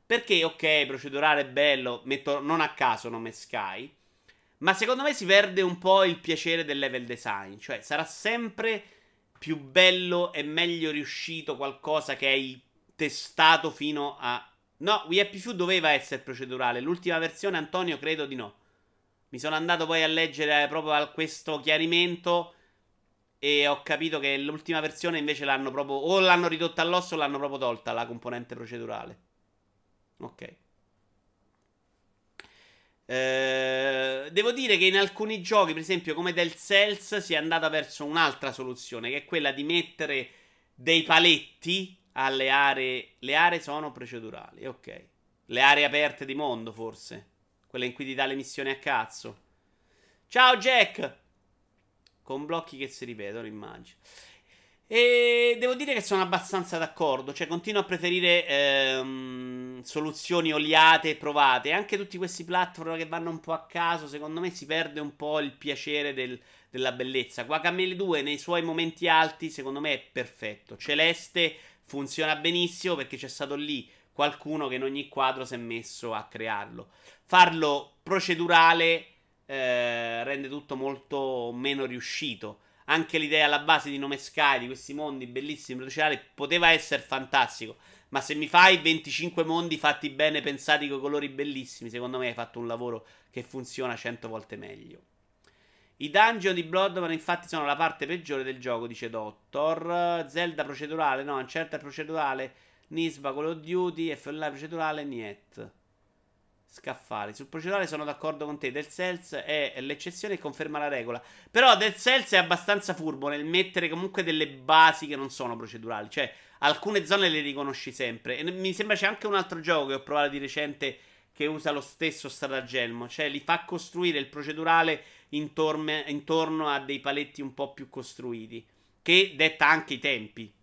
Perché, ok, procedurale è bello, metto non a caso nome Sky. Ma secondo me si perde un po' il piacere del level design. Cioè, sarà sempre più bello e meglio riuscito qualcosa che hai testato fino a. No, We Happy Few doveva essere procedurale. L'ultima versione, Antonio, credo di no. Mi sono andato poi a leggere proprio questo chiarimento. E ho capito che l'ultima versione invece l'hanno proprio. O l'hanno ridotta all'osso o l'hanno proprio tolta la componente procedurale. Ok. Eh, devo dire che in alcuni giochi, per esempio come Del Cells, si è andata verso un'altra soluzione, che è quella di mettere dei paletti alle aree. Le aree sono procedurali, ok. Le aree aperte di mondo, forse. Quelle in cui ti dà le missioni a cazzo. Ciao Jack! Con blocchi che si ripetono, immagino. E devo dire che sono abbastanza d'accordo. Cioè, continuo a preferire ehm, soluzioni oliate e provate. Anche tutti questi platform che vanno un po' a caso, secondo me si perde un po' il piacere del, della bellezza. Guacamele 2 nei suoi momenti alti, secondo me è perfetto. Celeste funziona benissimo perché c'è stato lì qualcuno che in ogni quadro si è messo a crearlo. Farlo procedurale eh, rende tutto molto meno riuscito anche l'idea alla base di Nome Sky, di questi mondi bellissimi, procedurali, poteva essere fantastico. Ma se mi fai 25 mondi fatti bene, pensati con colori bellissimi, secondo me hai fatto un lavoro che funziona 100 volte meglio. I dungeon di Bloodborne infatti sono la parte peggiore del gioco, dice Doctor. Zelda procedurale, no, Uncharted procedurale, Nisba Call of Duty, FLI procedurale, Niet. Scaffali. Sul procedurale sono d'accordo con te. Del Cells è l'eccezione e conferma la regola. Però Del Cells è abbastanza furbo nel mettere comunque delle basi che non sono procedurali. Cioè, alcune zone le riconosci sempre. E mi sembra c'è anche un altro gioco che ho provato di recente che usa lo stesso stratagemmo. Cioè, li fa costruire il procedurale intorno, intorno a dei paletti un po' più costruiti. Che detta anche i tempi.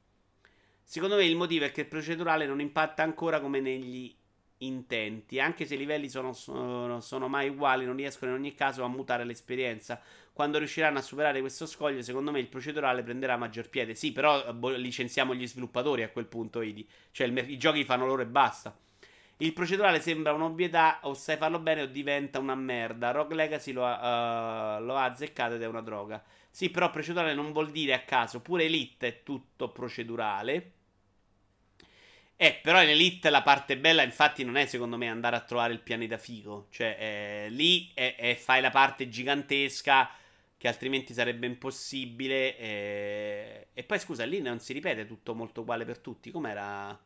Secondo me il motivo è che il procedurale non impatta ancora come negli intenti. Anche se i livelli sono, sono, sono, mai uguali, non riescono in ogni caso a mutare l'esperienza. Quando riusciranno a superare questo scoglio, secondo me il procedurale prenderà maggior piede. Sì, però boh, licenziamo gli sviluppatori a quel punto, Idi. Cioè, il, i giochi fanno loro e basta. Il procedurale sembra un'ovvietà, o sai farlo bene o diventa una merda. Rogue Legacy lo ha, uh, lo ha azzeccato ed è una droga. Sì, però procedurale non vuol dire a caso. Pure Elite è tutto procedurale. Eh, però in Elite la parte bella, infatti, non è secondo me andare a trovare il pianeta figo. Cioè, eh, lì è, è, fai la parte gigantesca che altrimenti sarebbe impossibile. Eh... E poi, scusa, lì non si ripete tutto molto uguale per tutti. Com'era?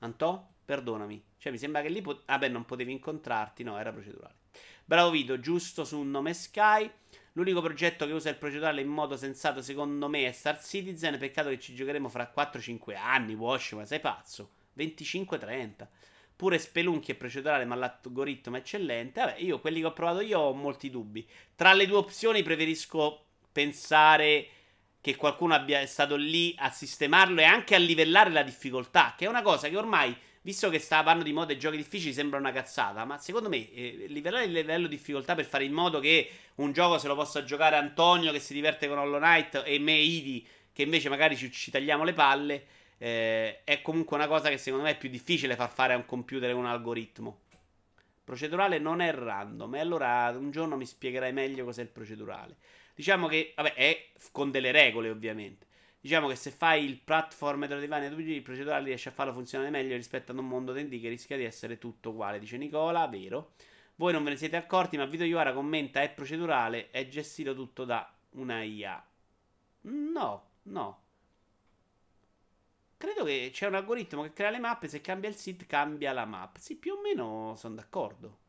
Antò? Perdonami. Cioè, mi sembra che lì... Pot- Vabbè, non potevi incontrarti. No, era procedurale. Bravo Vito, giusto su un nome Sky. L'unico progetto che usa il procedurale in modo sensato, secondo me, è Star Citizen. Peccato che ci giocheremo fra 4-5 anni. Wash, ma sei pazzo? 25-30. Pure Spelunky è procedurale, ma l'algoritmo è eccellente. Vabbè, io quelli che ho provato io ho molti dubbi. Tra le due opzioni preferisco pensare che qualcuno abbia stato lì a sistemarlo e anche a livellare la difficoltà, che è una cosa che ormai visto che sta parlando di modo e giochi difficili, sembra una cazzata. Ma secondo me, eh, livellare il livello di difficoltà per fare in modo che un gioco se lo possa giocare Antonio che si diverte con Hollow Knight e me, Idi, che invece magari ci, ci tagliamo le palle. Eh, è comunque una cosa che secondo me è più difficile far fare a un computer con un algoritmo. Procedurale non è random. E allora un giorno mi spiegherai meglio cos'è il procedurale. Diciamo che, vabbè, è con delle regole, ovviamente. Diciamo che se fai il platform Metroidvania 2D, il procedurale riesce a farlo funzionare meglio rispetto ad un mondo D&D che rischia di essere tutto uguale, dice Nicola, vero. Voi non ve ne siete accorti, ma Vito Iuara commenta è procedurale, è gestito tutto da una IA. No, no. Credo che c'è un algoritmo che crea le mappe, se cambia il SID cambia la map. Sì, più o meno sono d'accordo.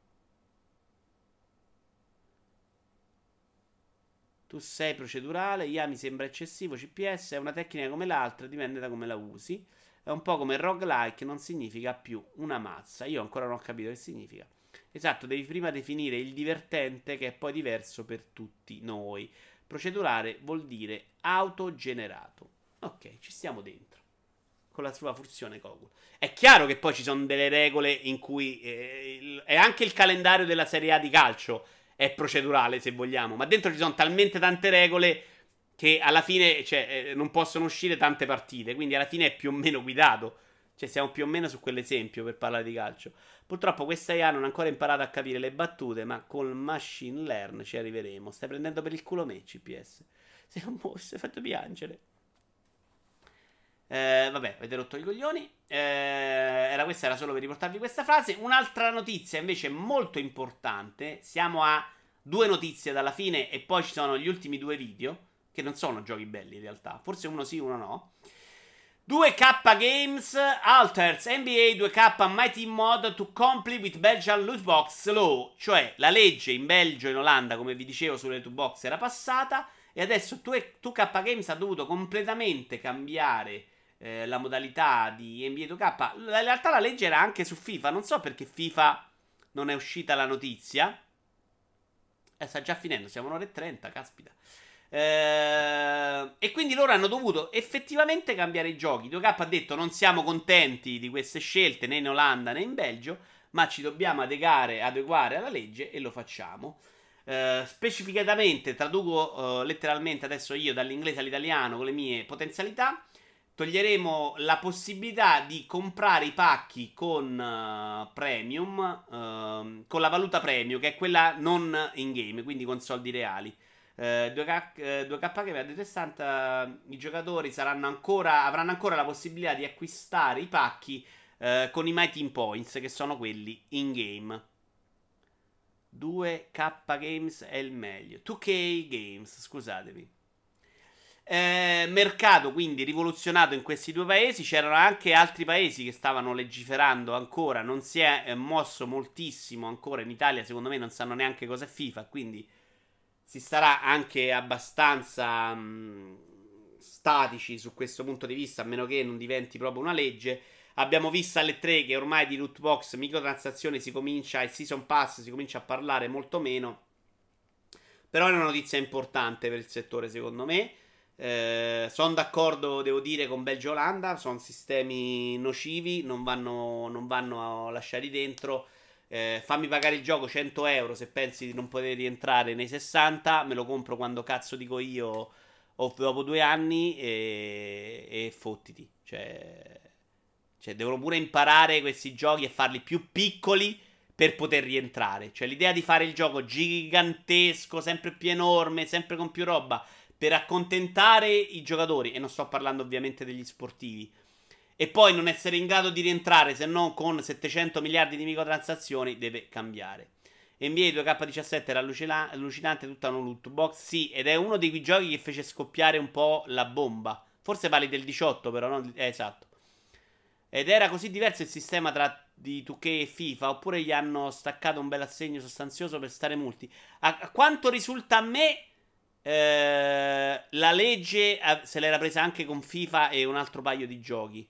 Tu sei procedurale, IA mi sembra eccessivo, CPS è una tecnica come l'altra, dipende da come la usi. È un po' come roguelike, non significa più una mazza. Io ancora non ho capito che significa. Esatto, devi prima definire il divertente che è poi diverso per tutti noi. Procedurale vuol dire autogenerato. Ok, ci stiamo dentro. Con la sua funzione Kogul. È chiaro che poi ci sono delle regole in cui eh, è anche il calendario della Serie A di calcio è procedurale, se vogliamo, ma dentro ci sono talmente tante regole che alla fine cioè, eh, non possono uscire tante partite, quindi alla fine è più o meno guidato. Cioè, siamo più o meno su quell'esempio per parlare di calcio. Purtroppo questa IA non ha ancora imparato a capire le battute, ma col machine learn ci arriveremo. Stai prendendo per il culo me, CPS. Sei un mostro, hai fatto piangere. Eh, vabbè, avete rotto i coglioni. Eh, era, questa era solo per riportarvi questa frase. Un'altra notizia invece molto importante. Siamo a due notizie dalla fine e poi ci sono gli ultimi due video. Che non sono giochi belli in realtà. Forse uno sì, uno no. 2K Games alters NBA 2K Mighty Mod to complete with Belgian loot box law, cioè la legge in Belgio e in Olanda, come vi dicevo sulle loot box era passata e adesso 2K Games ha dovuto completamente cambiare eh, la modalità di NBA 2K. In realtà la legge era anche su FIFA, non so perché FIFA non è uscita la notizia. Eh, sta già finendo, siamo un'ora e 30, caspita. Eh, e quindi loro hanno dovuto effettivamente cambiare i giochi. 2K ha detto non siamo contenti di queste scelte né in Olanda né in Belgio, ma ci dobbiamo adeguare, adeguare alla legge e lo facciamo. Eh, specificatamente traduco eh, letteralmente adesso io dall'inglese all'italiano con le mie potenzialità. Toglieremo la possibilità di comprare i pacchi con uh, premium, uh, con la valuta premium, che è quella non in game, quindi con soldi reali. 2K, eh, 2K che vede 60 i giocatori ancora, avranno ancora la possibilità di acquistare i pacchi eh, con i My Team Points che sono quelli in game 2K Games è il meglio. 2K Games scusatemi eh, mercato quindi rivoluzionato in questi due paesi c'erano anche altri paesi che stavano legiferando ancora non si è eh, mosso moltissimo ancora in Italia secondo me non sanno neanche cosa è FIFA quindi si starà anche abbastanza mh, mm, statici su questo punto di vista, a meno che non diventi proprio una legge. Abbiamo visto alle 3 che ormai di loot box, microtransazioni si comincia, il season pass si comincia a parlare molto meno. Però è una notizia importante per il settore, secondo me. Eh, sono d'accordo, devo dire, con Belgio Olanda. Sono sistemi nocivi, non vanno, non vanno lasciati dentro. Eh, fammi pagare il gioco 100 euro se pensi di non poter rientrare nei 60, me lo compro quando cazzo dico io o dopo due anni e, e fottiti. Cioè, cioè, devono pure imparare questi giochi e farli più piccoli per poter rientrare. Cioè, l'idea di fare il gioco gigantesco, sempre più enorme, sempre con più roba, per accontentare i giocatori, e non sto parlando ovviamente degli sportivi e poi non essere in grado di rientrare se non con 700 miliardi di microtransazioni deve cambiare. NBA 2K17 era allucinante tutta una loot box, sì, ed è uno di quei giochi che fece scoppiare un po' la bomba. Forse parli del 18 però, no? Eh, esatto. Ed era così diverso il sistema tra di 2K e FIFA, oppure gli hanno staccato un bel assegno sostanzioso per stare multi. A quanto risulta a me, eh, la legge se l'era presa anche con FIFA e un altro paio di giochi.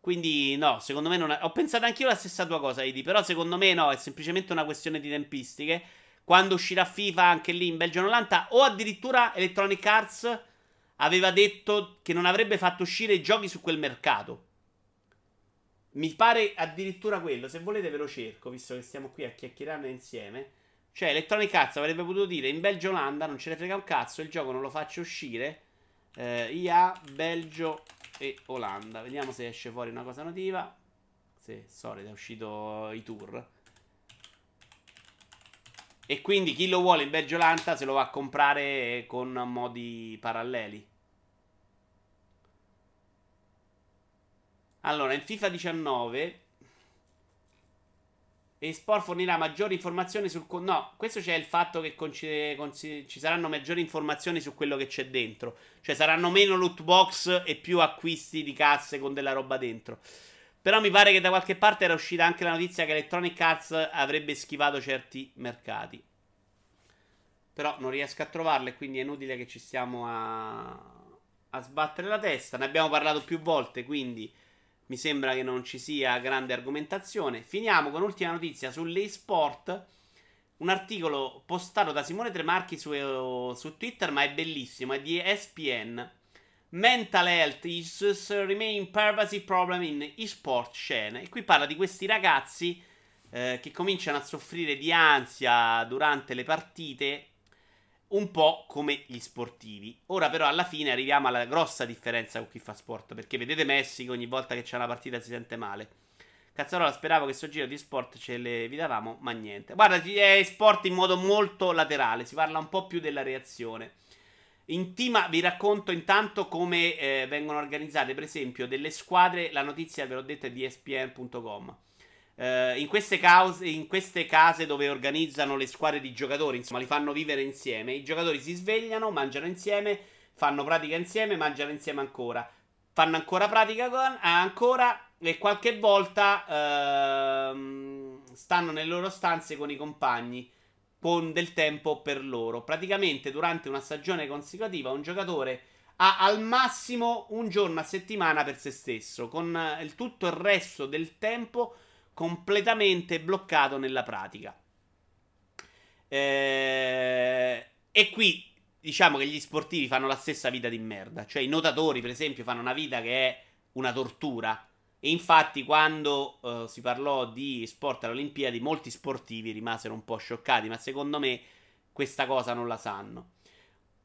Quindi no, secondo me non è... Ho pensato anch'io la stessa tua cosa, Idi, però secondo me no, è semplicemente una questione di tempistiche. Quando uscirà FIFA anche lì in Belgio 90 o addirittura Electronic Arts aveva detto che non avrebbe fatto uscire i giochi su quel mercato. Mi pare addirittura quello, se volete ve lo cerco, visto che stiamo qui a chiacchierare insieme. Cioè, Electronic Arts avrebbe potuto dire in Belgio Olanda non ce ne frega un cazzo, il gioco non lo faccio uscire. Eh, IA Belgio e Olanda. Vediamo se esce fuori una cosa notiva. Sì, solito, è uscito i tour. E quindi chi lo vuole in Belgio Olanda se lo va a comprare con modi paralleli. Allora, in FIFA 19 e Sport fornirà maggiori informazioni sul. No, questo c'è il fatto che conci- ci saranno maggiori informazioni su quello che c'è dentro. Cioè saranno meno loot box e più acquisti di casse con della roba dentro. Però mi pare che da qualche parte era uscita anche la notizia che Electronic Arts avrebbe schivato certi mercati. Però non riesco a trovarle, quindi è inutile che ci stiamo a, a sbattere la testa. Ne abbiamo parlato più volte, quindi Mi sembra che non ci sia grande argomentazione. Finiamo con l'ultima notizia sull'eSport. Un articolo postato da Simone Tremarchi su, su Twitter, ma è bellissimo, è di ESPN. Mental health issues remain pervasive problem in eSport scene. E qui parla di questi ragazzi eh, che cominciano a soffrire di ansia durante le partite un po' come gli sportivi. Ora però alla fine arriviamo alla grossa differenza con chi fa sport, perché vedete Messi che ogni volta che c'è una partita si sente male. Cazzarola, speravo che sto giro di sport ce le evitavamo, ma niente. Guarda, è sport in modo molto laterale, si parla un po' più della reazione. In team vi racconto intanto come eh, vengono organizzate, per esempio, delle squadre, la notizia ve l'ho detto è di ESPN.com. Uh, in, queste cause, in queste case dove organizzano le squadre di giocatori, insomma, li fanno vivere insieme. I giocatori si svegliano, mangiano insieme, fanno pratica insieme, mangiano insieme ancora. Fanno ancora pratica con, ancora e qualche volta uh, stanno nelle loro stanze con i compagni con del tempo per loro. Praticamente durante una stagione consecutiva un giocatore ha al massimo un giorno a settimana per se stesso, con il, tutto il resto del tempo completamente bloccato nella pratica. Eh, e qui diciamo che gli sportivi fanno la stessa vita di merda. Cioè, i nuotatori, per esempio, fanno una vita che è una tortura. E infatti, quando uh, si parlò di sport alle Olimpiadi, molti sportivi rimasero un po' scioccati. Ma secondo me questa cosa non la sanno.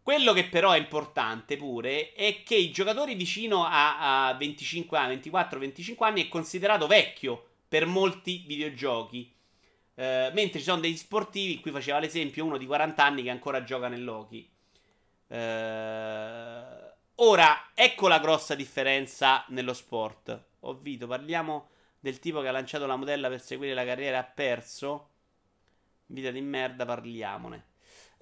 Quello che però è importante pure è che i giocatori vicino a, a 25 anni, 24-25 anni è considerato vecchio per molti videogiochi. Eh, mentre ci sono degli sportivi, qui faceva l'esempio uno di 40 anni che ancora gioca nell'Hockey. Eh, ora, ecco la grossa differenza nello sport. Ovvio, parliamo del tipo che ha lanciato la modella per seguire la carriera e ha perso. Vita di merda, parliamone.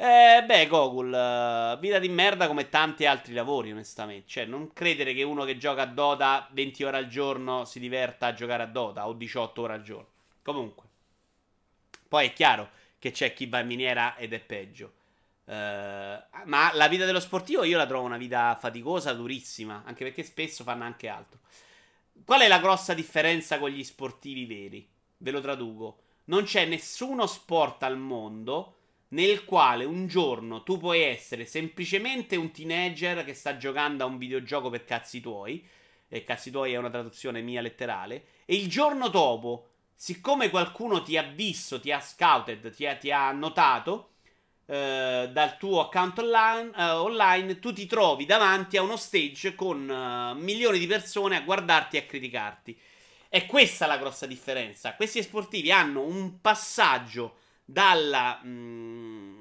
Eh, beh, Gogol, uh, vita di merda come tanti altri lavori, onestamente. Cioè, non credere che uno che gioca a Dota 20 ore al giorno si diverta a giocare a Dota o 18 ore al giorno. Comunque. Poi è chiaro che c'è chi va in miniera ed è peggio. Uh, ma la vita dello sportivo io la trovo una vita faticosa, durissima, anche perché spesso fanno anche altro. Qual è la grossa differenza con gli sportivi veri? Ve lo traduco. Non c'è nessuno sport al mondo nel quale un giorno tu puoi essere semplicemente un teenager che sta giocando a un videogioco per cazzi tuoi, e cazzi tuoi è una traduzione mia letterale, e il giorno dopo, siccome qualcuno ti ha visto, ti ha scouted, ti ha, ti ha notato eh, dal tuo account online, eh, online, tu ti trovi davanti a uno stage con eh, milioni di persone a guardarti e a criticarti. È questa la grossa differenza. Questi sportivi hanno un passaggio dalla mh, mm,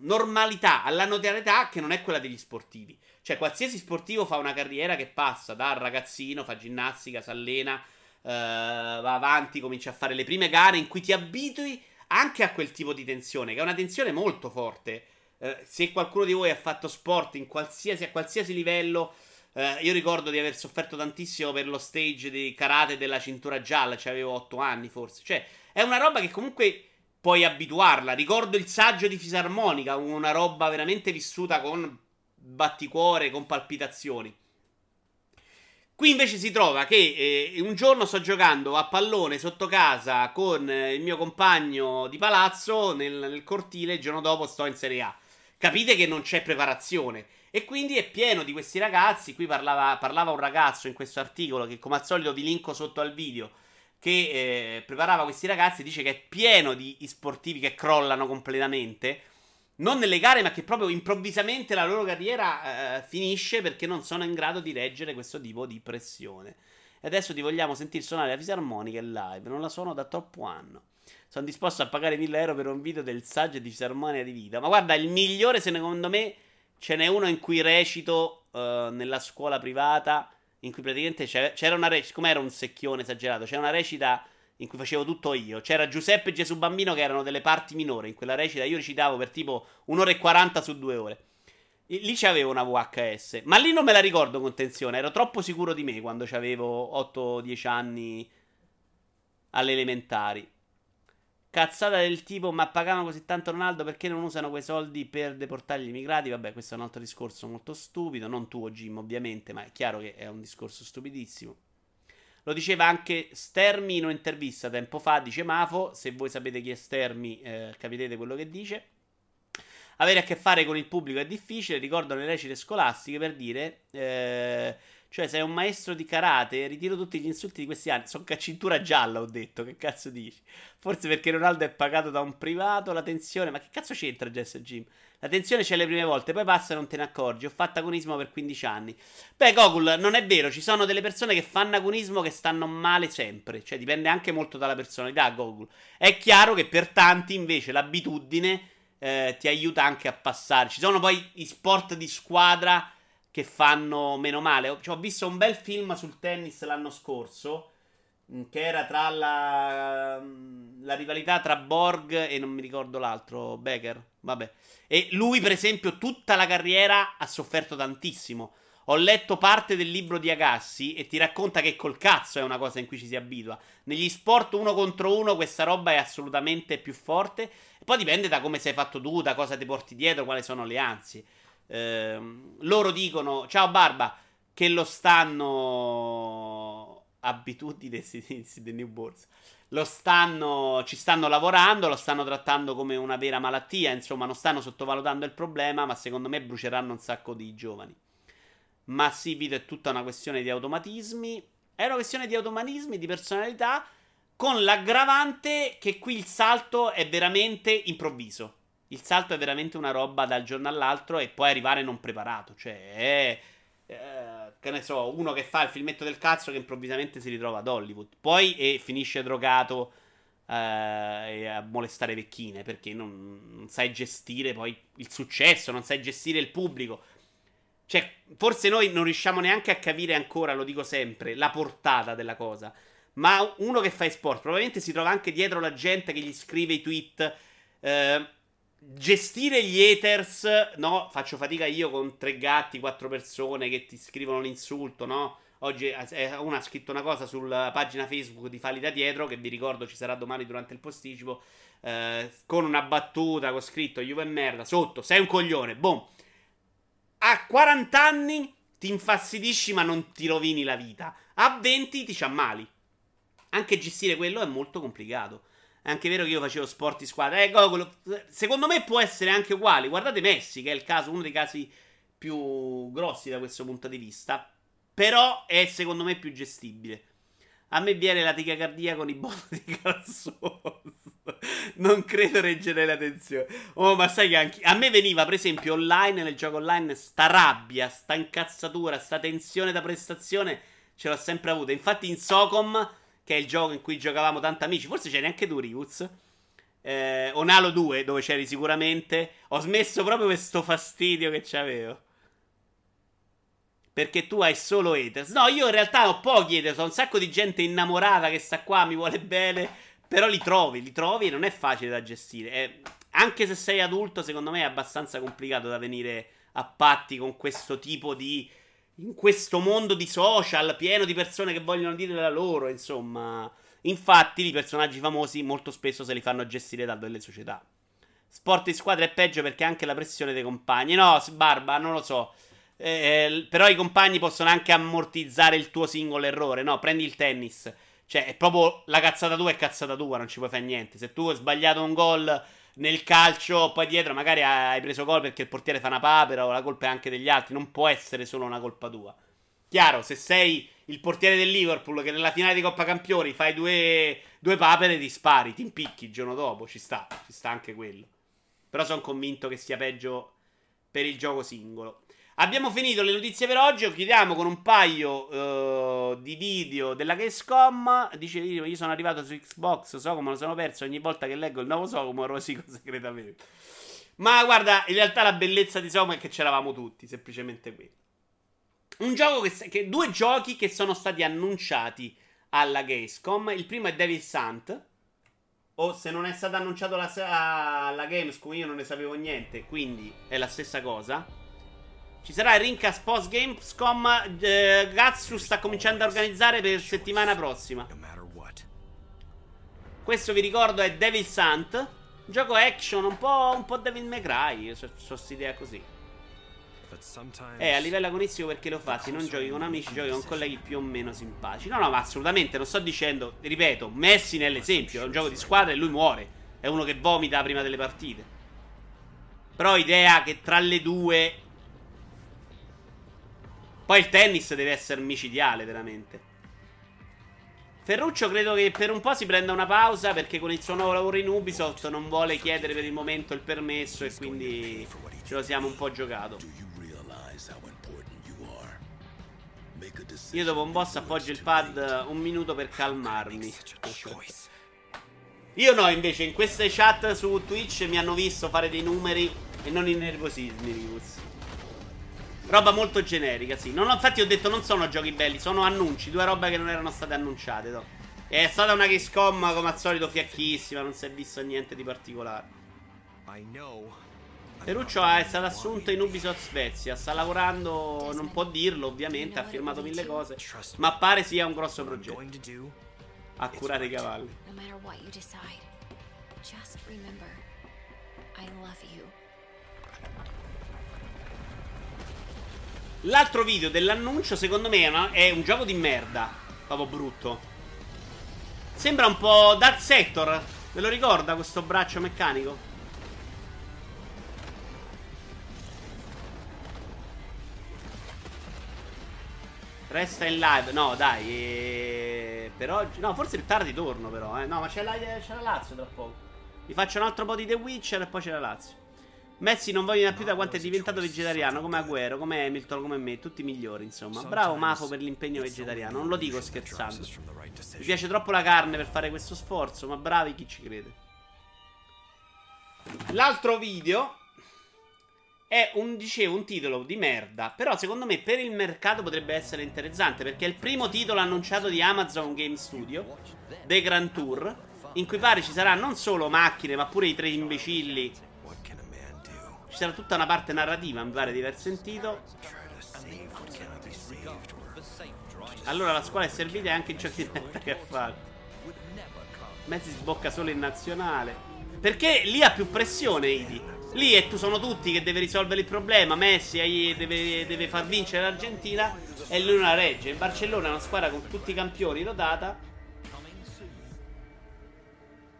normalità alla notorietà che non è quella degli sportivi. Cioè, qualsiasi sportivo fa una carriera che passa da ragazzino, fa ginnastica, si allena, eh, va avanti, comincia a fare le prime gare in cui ti abitui anche a quel tipo di tensione, che è una tensione molto forte. Eh, se qualcuno di voi ha fatto sport qualsiasi, a qualsiasi livello, eh, io ricordo di aver sofferto tantissimo per lo stage di karate della cintura gialla, cioè avevo 8 anni forse. Cioè, è una roba che comunque puoi abituarla. Ricordo il saggio di fisarmonica, una roba veramente vissuta con batticuore, con palpitazioni. Qui invece si trova che eh, un giorno sto giocando a pallone sotto casa con eh, il mio compagno di palazzo nel, nel, cortile, il giorno dopo sto in Serie A. Capite che non c'è preparazione. E quindi è pieno di questi ragazzi. Qui parlava, parlava un ragazzo in questo articolo che come al solito vi linko sotto al video che eh, preparava questi ragazzi dice che è pieno di sportivi che crollano completamente. Non nelle gare, ma che proprio improvvisamente la loro carriera eh, finisce perché non sono in grado di reggere questo tipo di pressione. E adesso ti vogliamo sentire suonare la fisarmonica in live. Non la suono da troppo anno. Sono disposto a pagare 1000 euro per un video del saggio di fisarmonia di vita. Ma guarda, il migliore, secondo me, ce n'è uno in cui recito uh, nella scuola privata in cui praticamente c'era, una recita, come era un secchione esagerato, c'era una recita in cui facevo tutto io. C'era Giuseppe e Gesù Bambino che erano delle parti minori in quella recita, io recitavo per tipo un'ora e 40 su due ore. lì c'avevo una VHS, ma lì non me la ricordo con tensione, ero troppo sicuro di me quando avevo 8-10 anni alle elementari. Cazzata del tipo, ma pagavano così tanto Ronaldo perché non usano quei soldi per deportare gli immigrati? Vabbè, questo è un altro discorso molto stupido. Non tuo, Jim, ovviamente, ma è chiaro che è un discorso stupidissimo. Lo diceva anche Stermi in un'intervista tempo fa, dice Mafo, se voi sapete chi è Stermi eh, capirete quello che dice. Avere a che fare con il pubblico è difficile, ricordo le recite scolastiche per dire... Eh, cioè, sei un maestro di karate, ritiro tutti gli insulti di questi anni. Sono cintura gialla, ho detto. Che cazzo dici? Forse perché Ronaldo è pagato da un privato, la tensione. Ma che cazzo c'entra Jess Jim? La tensione c'è le prime volte, poi passa e non te ne accorgi. Ho fatto agonismo per 15 anni. Beh, Gogul, non è vero. Ci sono delle persone che fanno agonismo che stanno male sempre. Cioè, dipende anche molto dalla personalità, Gogul. È chiaro che per tanti, invece, l'abitudine eh, ti aiuta anche a passare. Ci sono poi i sport di squadra che fanno meno male. Cioè, ho visto un bel film sul tennis l'anno scorso. Mm, che era tra la, mm, la rivalità tra Borg e non mi ricordo l'altro, Becker. Vabbè. E lui, per esempio, tutta la carriera ha sofferto tantissimo. Ho letto parte del libro di Agassi e ti racconta che col cazzo è una cosa in cui ci si abitua. Negli sport uno contro uno questa roba è assolutamente più forte. Poi dipende da come sei fatto tu, da cosa ti porti dietro, quali sono le ansie. Eh, loro dicono, ciao Barba, che lo stanno... Abitudini dei newborns. Lo stanno, ci stanno lavorando, lo stanno trattando come una vera malattia, insomma non stanno sottovalutando il problema, ma secondo me bruceranno un sacco di giovani. Ma sì, Vito, è tutta una questione di automatismi. È una questione di automatismi, di personalità, con l'aggravante che qui il salto è veramente improvviso. Il salto è veramente una roba dal giorno all'altro e poi arrivare non preparato. Cioè, è. Eh, che ne so, uno che fa il filmetto del cazzo che improvvisamente si ritrova ad Hollywood. Poi e finisce drogato eh, a molestare vecchine perché non, non sai gestire poi il successo, non sai gestire il pubblico. Cioè, forse noi non riusciamo neanche a capire ancora, lo dico sempre, la portata della cosa. Ma uno che fa sport probabilmente si trova anche dietro la gente che gli scrive i tweet. Eh, gestire gli haters, no? Faccio fatica io con tre gatti, quattro persone che ti scrivono l'insulto, no? Oggi una ha scritto una cosa sulla pagina Facebook di Fali da dietro, che vi ricordo ci sarà domani durante il posticipo, eh, con una battuta con scritto Juve merda, sotto, sei un coglione, boom. A 40 anni ti infastidisci ma non ti rovini la vita. A 20 ti ci ammali. Anche gestire quello è molto complicato. È anche vero che io facevo sport di squadra. Eh, Gogol, secondo me può essere anche uguale. Guardate Messi, che è il caso, uno dei casi più grossi da questo punto di vista. Però è secondo me più gestibile. A me viene la ticacardia con i botti di calzone. non credo reggere la tensione. Oh, ma sai che anche. A me veniva, per esempio, online, nel gioco online, sta rabbia, sta incazzatura, sta tensione da prestazione. Ce l'ho sempre avuta. Infatti, in Socom che è il gioco in cui giocavamo tanti amici. Forse c'eri anche tu, Riuz. Eh, Onalo 2, dove c'eri sicuramente. Ho smesso proprio questo fastidio che c'avevo. Perché tu hai solo haters. No, io in realtà ho pochi haters. Ho un sacco di gente innamorata che sta qua, mi vuole bene. Però li trovi, li trovi e non è facile da gestire. Eh, anche se sei adulto, secondo me è abbastanza complicato da venire a patti con questo tipo di in questo mondo di social pieno di persone che vogliono dire la loro, insomma. Infatti, i personaggi famosi molto spesso se li fanno gestire da delle società. Sport di squadra è peggio perché anche la pressione dei compagni. No, Barba, non lo so. Eh, però i compagni possono anche ammortizzare il tuo singolo errore. No, prendi il tennis. Cioè, è proprio la cazzata tua è cazzata tua, non ci puoi fare niente. Se tu hai sbagliato un gol nel calcio, poi dietro magari hai preso gol perché il portiere fa una papera o la colpa è anche degli altri, non può essere solo una colpa tua. Chiaro, se sei il portiere del Liverpool che nella finale di Coppa Campioni fai due, due papere, ti spari, ti impicchi il giorno dopo, ci sta, ci sta anche quello. Però sono convinto che sia peggio per il gioco singolo. Abbiamo finito le notizie per oggi. Chiudiamo con un paio uh, di video della Gamescom. Dice io sono arrivato su Xbox, so come lo sono perso. Ogni volta che leggo il nuovo Socomo rosico segretamente. Ma guarda, in realtà la bellezza di Socomo è che c'eravamo tutti, semplicemente quello. Un gioco che, che, due giochi che sono stati annunciati alla Gamescom. Il primo è Devil Sant. O se non è stato annunciato la, alla Gamescom, io non ne sapevo niente. Quindi è la stessa cosa. Ci sarà il Rincast post Gamescom. Eh, Gatsu sta cominciando a organizzare per settimana prossima. Questo vi ricordo è Devil Sant. Gioco action, un po', un po' Devil May Cry. So, so idea così. Eh, a livello agonistico perché lo fa? Se non giochi con amici, giochi con colleghi più o meno simpatici. No, no, ma assolutamente, non sto dicendo, ripeto, Messi nell'esempio, è un gioco di squadra e lui muore. È uno che vomita prima delle partite. Però idea che tra le due... Poi il tennis deve essere micidiale, veramente. Ferruccio credo che per un po' si prenda una pausa perché con il suo nuovo lavoro in Ubisoft non vuole chiedere per il momento il permesso e quindi ce lo siamo un po' giocato. Io dopo un boss appoggio il pad un minuto per calmarmi. Io no, invece in queste chat su Twitch mi hanno visto fare dei numeri e non i nervosismi, Rivuz. Roba molto generica, sì. Non, infatti ho detto non sono giochi belli, sono annunci, due robe che non erano state annunciate. No. È stata una Gamescom come al solito fiacchissima, non si è visto niente di particolare. Ferruccio è stato assunto in Ubisoft Svezia, sta lavorando, non può dirlo ovviamente, ha firmato mille cose, ma pare sia un grosso progetto. A curare i cavalli. Just remember, I love you. L'altro video dell'annuncio, secondo me, è un gioco di merda. Proprio brutto. Sembra un po' Dark Sector. Ve lo ricorda questo braccio meccanico? Resta in live. No, dai. Eh, per oggi. No, forse più tardi torno, però. Eh. No, ma c'è la, c'è la Lazio tra poco. Vi faccio un altro po' di The Witcher e poi c'è la Lazio. Messi non voglio più da quanto è diventato vegetariano, come Aguero, come Hamilton, come me, tutti migliori, insomma. Bravo Mafo per l'impegno vegetariano, non lo dico scherzando. Mi piace troppo la carne per fare questo sforzo, ma bravi chi ci crede. L'altro video è un, dicevo, un titolo di merda, però secondo me per il mercato potrebbe essere interessante, perché è il primo titolo annunciato di Amazon Game Studio, The Grand Tour, in cui pare ci sarà non solo macchine, ma pure i tre imbecilli ci sarà tutta una parte narrativa, mi pare di aver sentito. Allora la scuola è servita e anche i giochi di merda che ha fatto. Messi sbocca solo in nazionale. Perché lì ha più pressione, Idi. Lì è, sono tutti che deve risolvere il problema. Messi deve, deve far vincere l'Argentina e lui non la regge. Il Barcellona è una squadra con tutti i campioni rodata.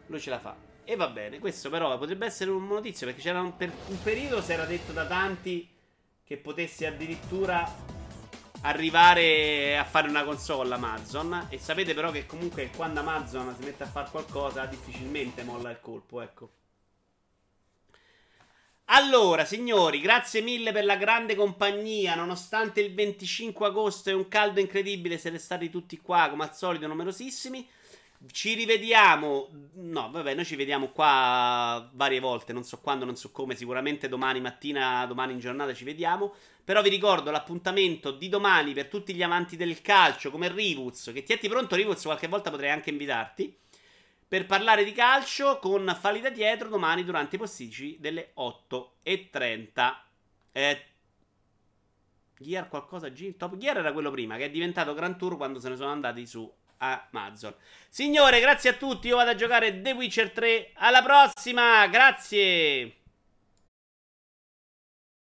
Lui ce la fa. E va bene, questo però potrebbe essere una notizia perché c'era un, per un periodo si era detto da tanti che potesse addirittura arrivare a fare una console Amazon e sapete però che comunque quando Amazon si mette a fare qualcosa difficilmente molla il colpo, ecco. Allora, signori, grazie mille per la grande compagnia. Nonostante il 25 agosto e un caldo incredibile, siete stati tutti qua, come al solito, numerosissimi. Ci rivediamo. No, vabbè, noi ci vediamo qua varie volte. Non so quando, non so come. Sicuramente domani mattina, domani in giornata ci vediamo. Però vi ricordo l'appuntamento di domani per tutti gli amanti del calcio, come Rivuz. Che tienti pronto, Rivuz. Qualche volta potrei anche invitarti. Per parlare di calcio con Falli da dietro domani durante i posticci delle 8.30. Eh, Gear qualcosa? Top Gear era quello prima, che è diventato Grand Tour quando se ne sono andati su Amazon. Signore, grazie a tutti. Io vado a giocare The Witcher 3. Alla prossima, grazie.